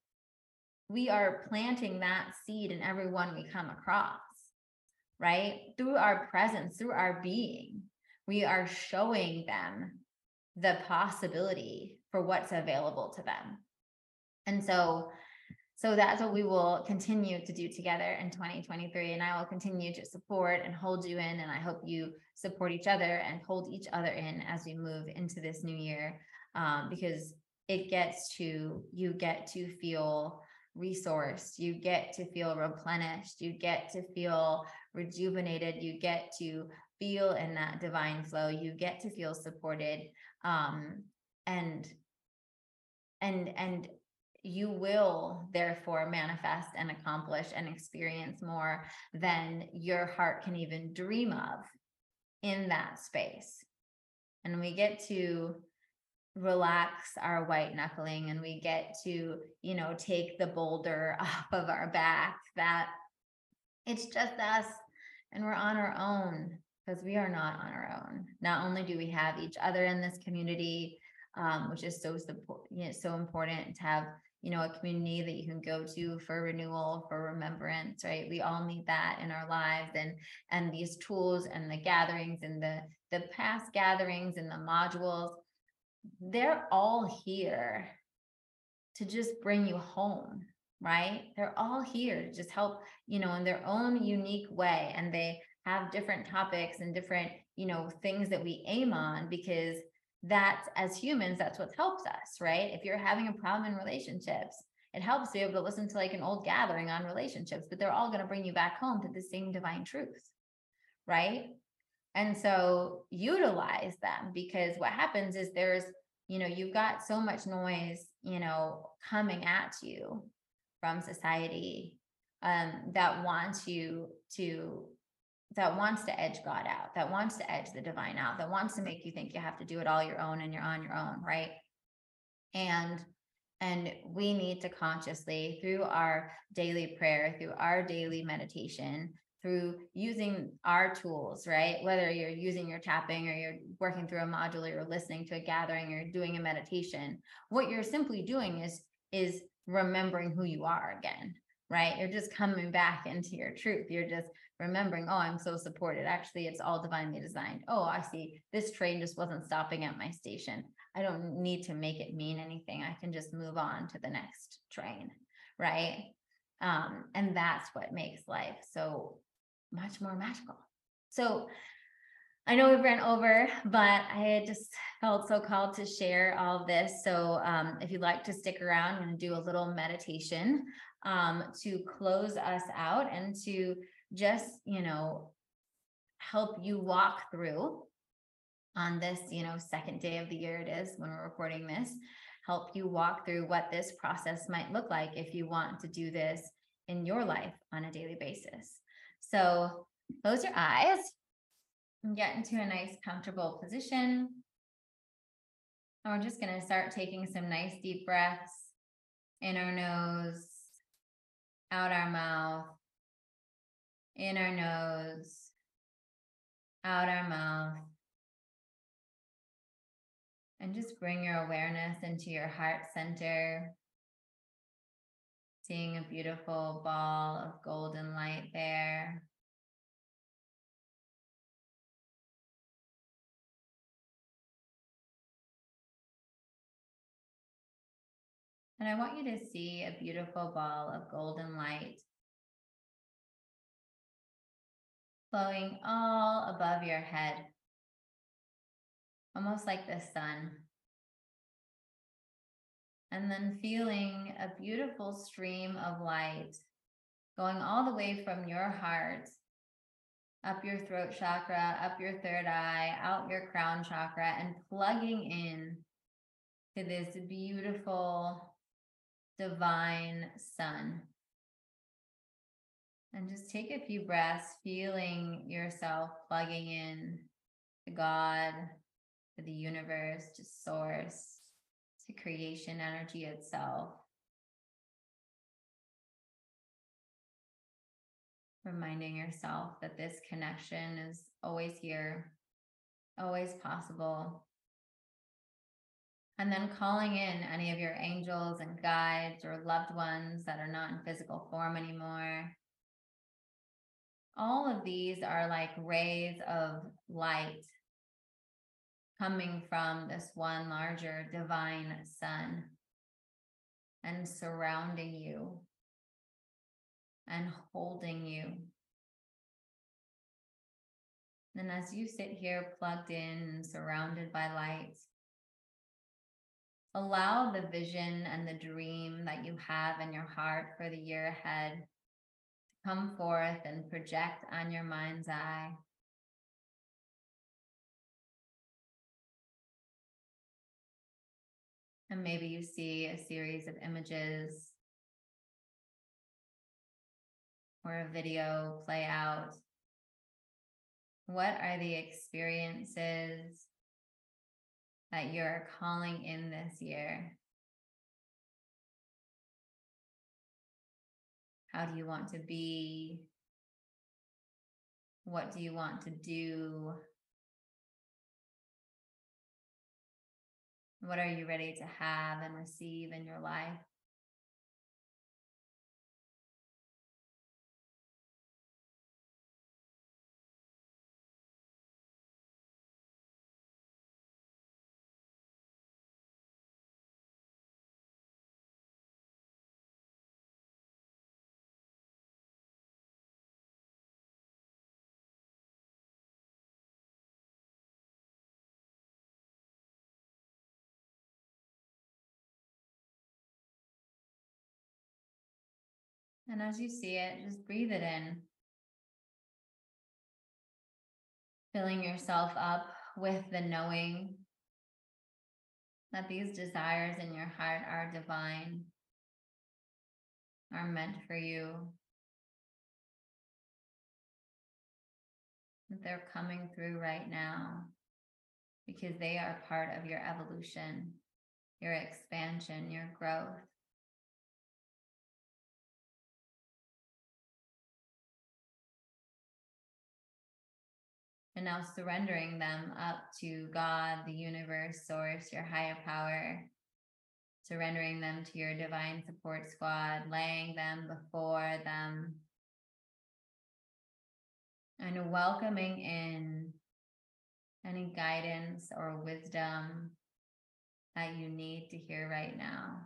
we are planting that seed in everyone we come across right through our presence through our being we are showing them the possibility for what's available to them and so so that's what we will continue to do together in 2023 and i will continue to support and hold you in and i hope you support each other and hold each other in as we move into this new year um, because it gets to you get to feel resourced you get to feel replenished you get to feel rejuvenated you get to feel in that divine flow you get to feel supported um and and and you will therefore manifest and accomplish and experience more than your heart can even dream of in that space and we get to relax our white knuckling and we get to you know take the boulder off of our back that It's just us and we're on our own because we are not on our own. Not only do we have each other in this community, um, which is so support, you know, so important to have, you know, a community that you can go to for renewal, for remembrance, right? We all need that in our lives and and these tools and the gatherings and the the past gatherings and the modules, they're all here to just bring you home, right? They're all here to just help, you know, in their own unique way. And they have different topics and different, you know, things that we aim on because that's as humans, that's what helps us, right? If you're having a problem in relationships, it helps to be able to listen to like an old gathering on relationships, but they're all going to bring you back home to the same divine truth, right? And so utilize them because what happens is there's, you know, you've got so much noise, you know, coming at you from society um, that wants you to that wants to edge God out, that wants to edge the divine out, that wants to make you think you have to do it all your own and you're on your own, right? And and we need to consciously through our daily prayer, through our daily meditation, through using our tools, right? Whether you're using your tapping or you're working through a module or you're listening to a gathering or doing a meditation, what you're simply doing is is remembering who you are again, right? You're just coming back into your truth. You're just remembering, oh, I'm so supported. Actually, it's all divinely designed. Oh, I see. This train just wasn't stopping at my station. I don't need to make it mean anything. I can just move on to the next train, right? Um, and that's what makes life so much more magical. So I know we've ran over, but I just felt so called to share all this. So um, if you'd like to stick around, to do a little meditation um, to close us out and to just, you know, help you walk through on this, you know, second day of the year it is when we're recording this, help you walk through what this process might look like if you want to do this in your life on a daily basis. So close your eyes and get into a nice comfortable position. And we're just going to start taking some nice deep breaths in our nose, out our mouth, in our nose, out our mouth. And just bring your awareness into your heart center. Seeing a beautiful ball of golden light there. And I want you to see a beautiful ball of golden light flowing all above your head, almost like the sun. And then feeling a beautiful stream of light going all the way from your heart up your throat chakra, up your third eye, out your crown chakra, and plugging in to this beautiful divine sun. And just take a few breaths, feeling yourself plugging in to God, to the universe, to source, to creation energy itself. Reminding yourself that this connection is always here, always possible. And then calling in any of your angels and guides or loved ones that are not in physical form anymore all of these are like rays of light coming from this one larger divine sun and surrounding you and holding you. And as you sit here plugged in and surrounded by light, allow the vision and the dream that you have in your heart for the year ahead come forth and project on your mind's eye. And maybe you see a series of images or a video play out. What are the experiences that you're calling in this year? How do you want to be? What do you want to do? What are you ready to have and receive in your life? And as you see it, just breathe it in. Filling yourself up with the knowing that these desires in your heart are divine, are meant for you, that they're coming through right now because they are part of your evolution, your expansion, your growth. And now surrendering them up to God, the universe, source, your higher power, surrendering them to your divine support squad, laying them before them, and welcoming in any guidance or wisdom that you need to hear right now.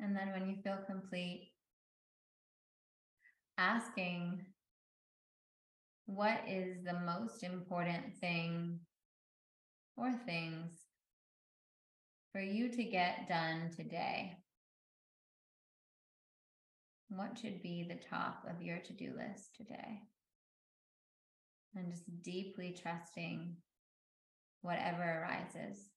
And then when you feel complete, asking what is the most important thing or things for you to get done today? What should be the top of your to do list today? And just deeply trusting whatever arises.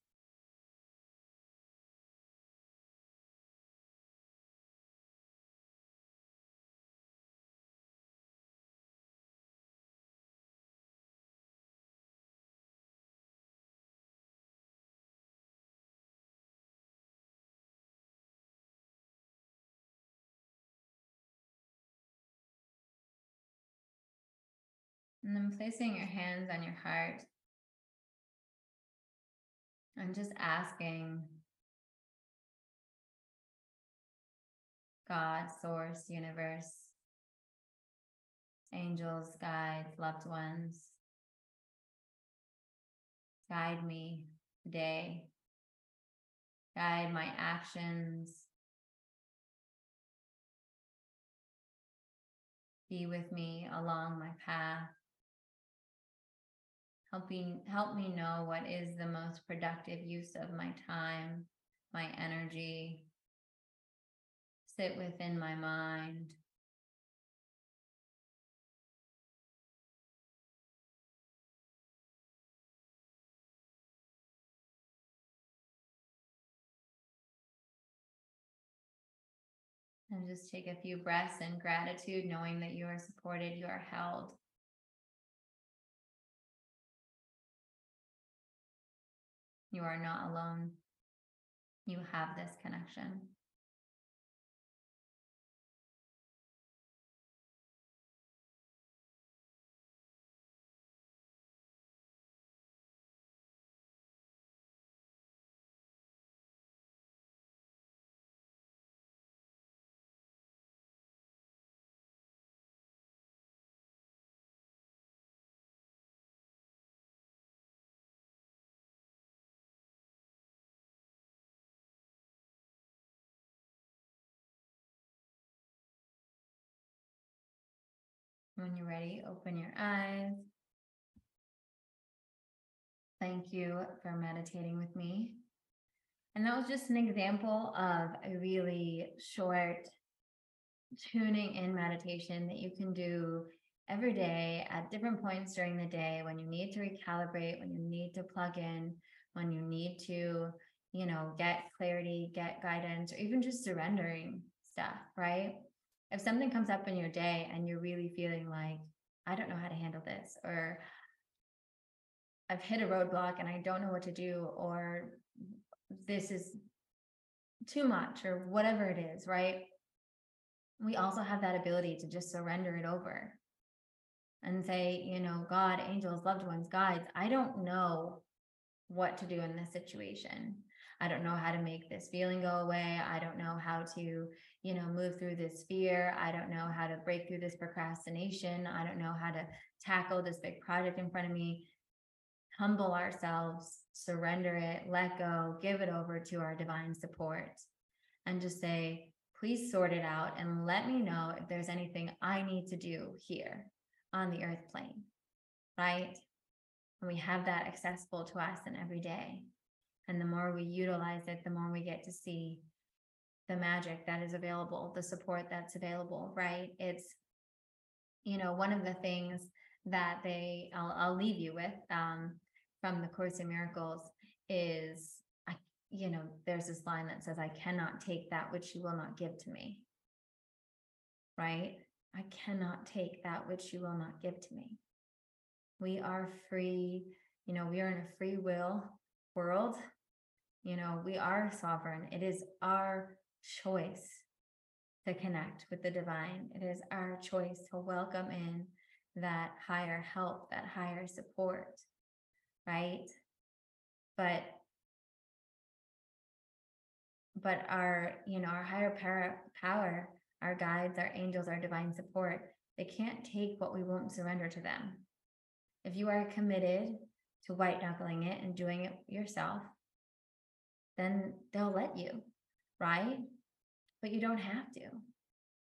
And then placing your hands on your heart. And just asking God, Source, Universe, angels, guides, loved ones, guide me today, guide my actions. Be with me along my path helping help me know what is the most productive use of my time, my energy. Sit within my mind. And just take a few breaths in gratitude, knowing that you are supported, you are held. You are not alone. You have this connection. When you're ready, open your eyes. Thank you for meditating with me. And that was just an example of a really short tuning in meditation that you can do every day at different points during the day when you need to recalibrate, when you need to plug in, when you need to, you know, get clarity, get guidance, or even just surrendering stuff, right? If something comes up in your day and you're really feeling like, I don't know how to handle this, or I've hit a roadblock and I don't know what to do, or this is too much, or whatever it is, right? We also have that ability to just surrender it over and say, you know, God, angels, loved ones, guides, I don't know what to do in this situation. I don't know how to make this feeling go away. I don't know how to, you know, move through this fear. I don't know how to break through this procrastination. I don't know how to tackle this big project in front of me. Humble ourselves, surrender it, let go, give it over to our divine support, and just say, please sort it out and let me know if there's anything I need to do here on the earth plane, right? And we have that accessible to us in every day. And the more we utilize it, the more we get to see the magic that is available, the support that's available, right? It's, you know, one of the things that they, I'll, I'll leave you with um, from the Course in Miracles is, I, you know, there's this line that says, I cannot take that which you will not give to me, right? I cannot take that which you will not give to me. We are free, you know, we are in a free will world. You know, we are sovereign. It is our choice to connect with the divine. It is our choice to welcome in that higher help, that higher support, right? But but our, you know, our higher power, power our guides, our angels, our divine support, they can't take what we won't surrender to them. If you are committed to white knuckling it and doing it yourself, then they'll let you, right? But you don't have to.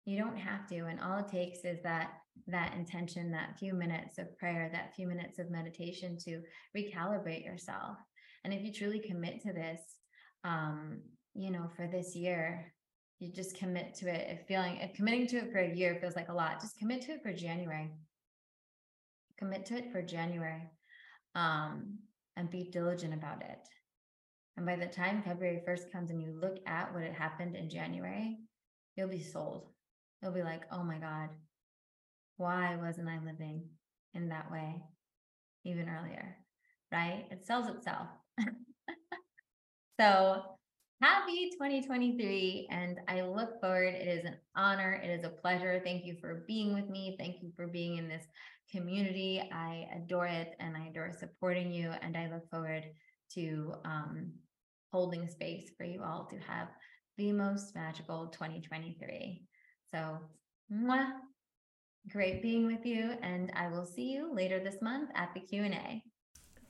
You don't have to. And all it takes is that that intention, that few minutes of prayer, that few minutes of meditation to recalibrate yourself. And if you truly commit to this, um, you know, for this year, you just commit to it. If feeling if committing to it for a year feels like a lot, just commit to it for January. Commit to it for January. Um, and be diligent about it. And by the time February 1st comes and you look at what had happened in January, you'll be sold. You'll be like, oh my God, why wasn't I living in that way even earlier? Right? It sells itself. so happy 2023 and I look forward. It is an honor. It is a pleasure. Thank you for being with me. Thank you for being in this community. I adore it and I adore supporting you. And I look forward to um, holding space for you all to have the most magical 2023. So, mwah, great being with you. And I will see you later this month at the Q&A.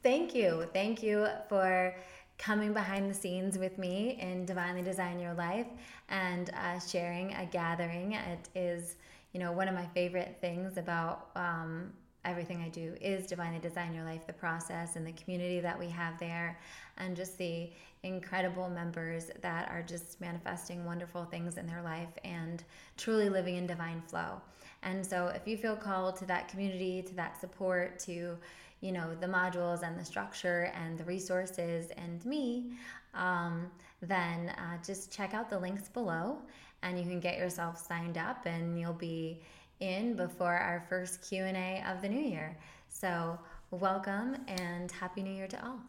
Thank you. Thank you for coming behind the scenes with me in Divinely Design Your Life and uh, sharing a gathering. It is, you know, one of my favorite things about um, everything I do is Divinely Design Your Life, the process and the community that we have there, and just the incredible members that are just manifesting wonderful things in their life and truly living in divine flow. And so, if you feel called to that community, to that support, to you know the modules and the structure and the resources and me um, then uh, just check out the links below and you can get yourself signed up and you'll be in before our first q&a of the new year. So welcome and happy new year to all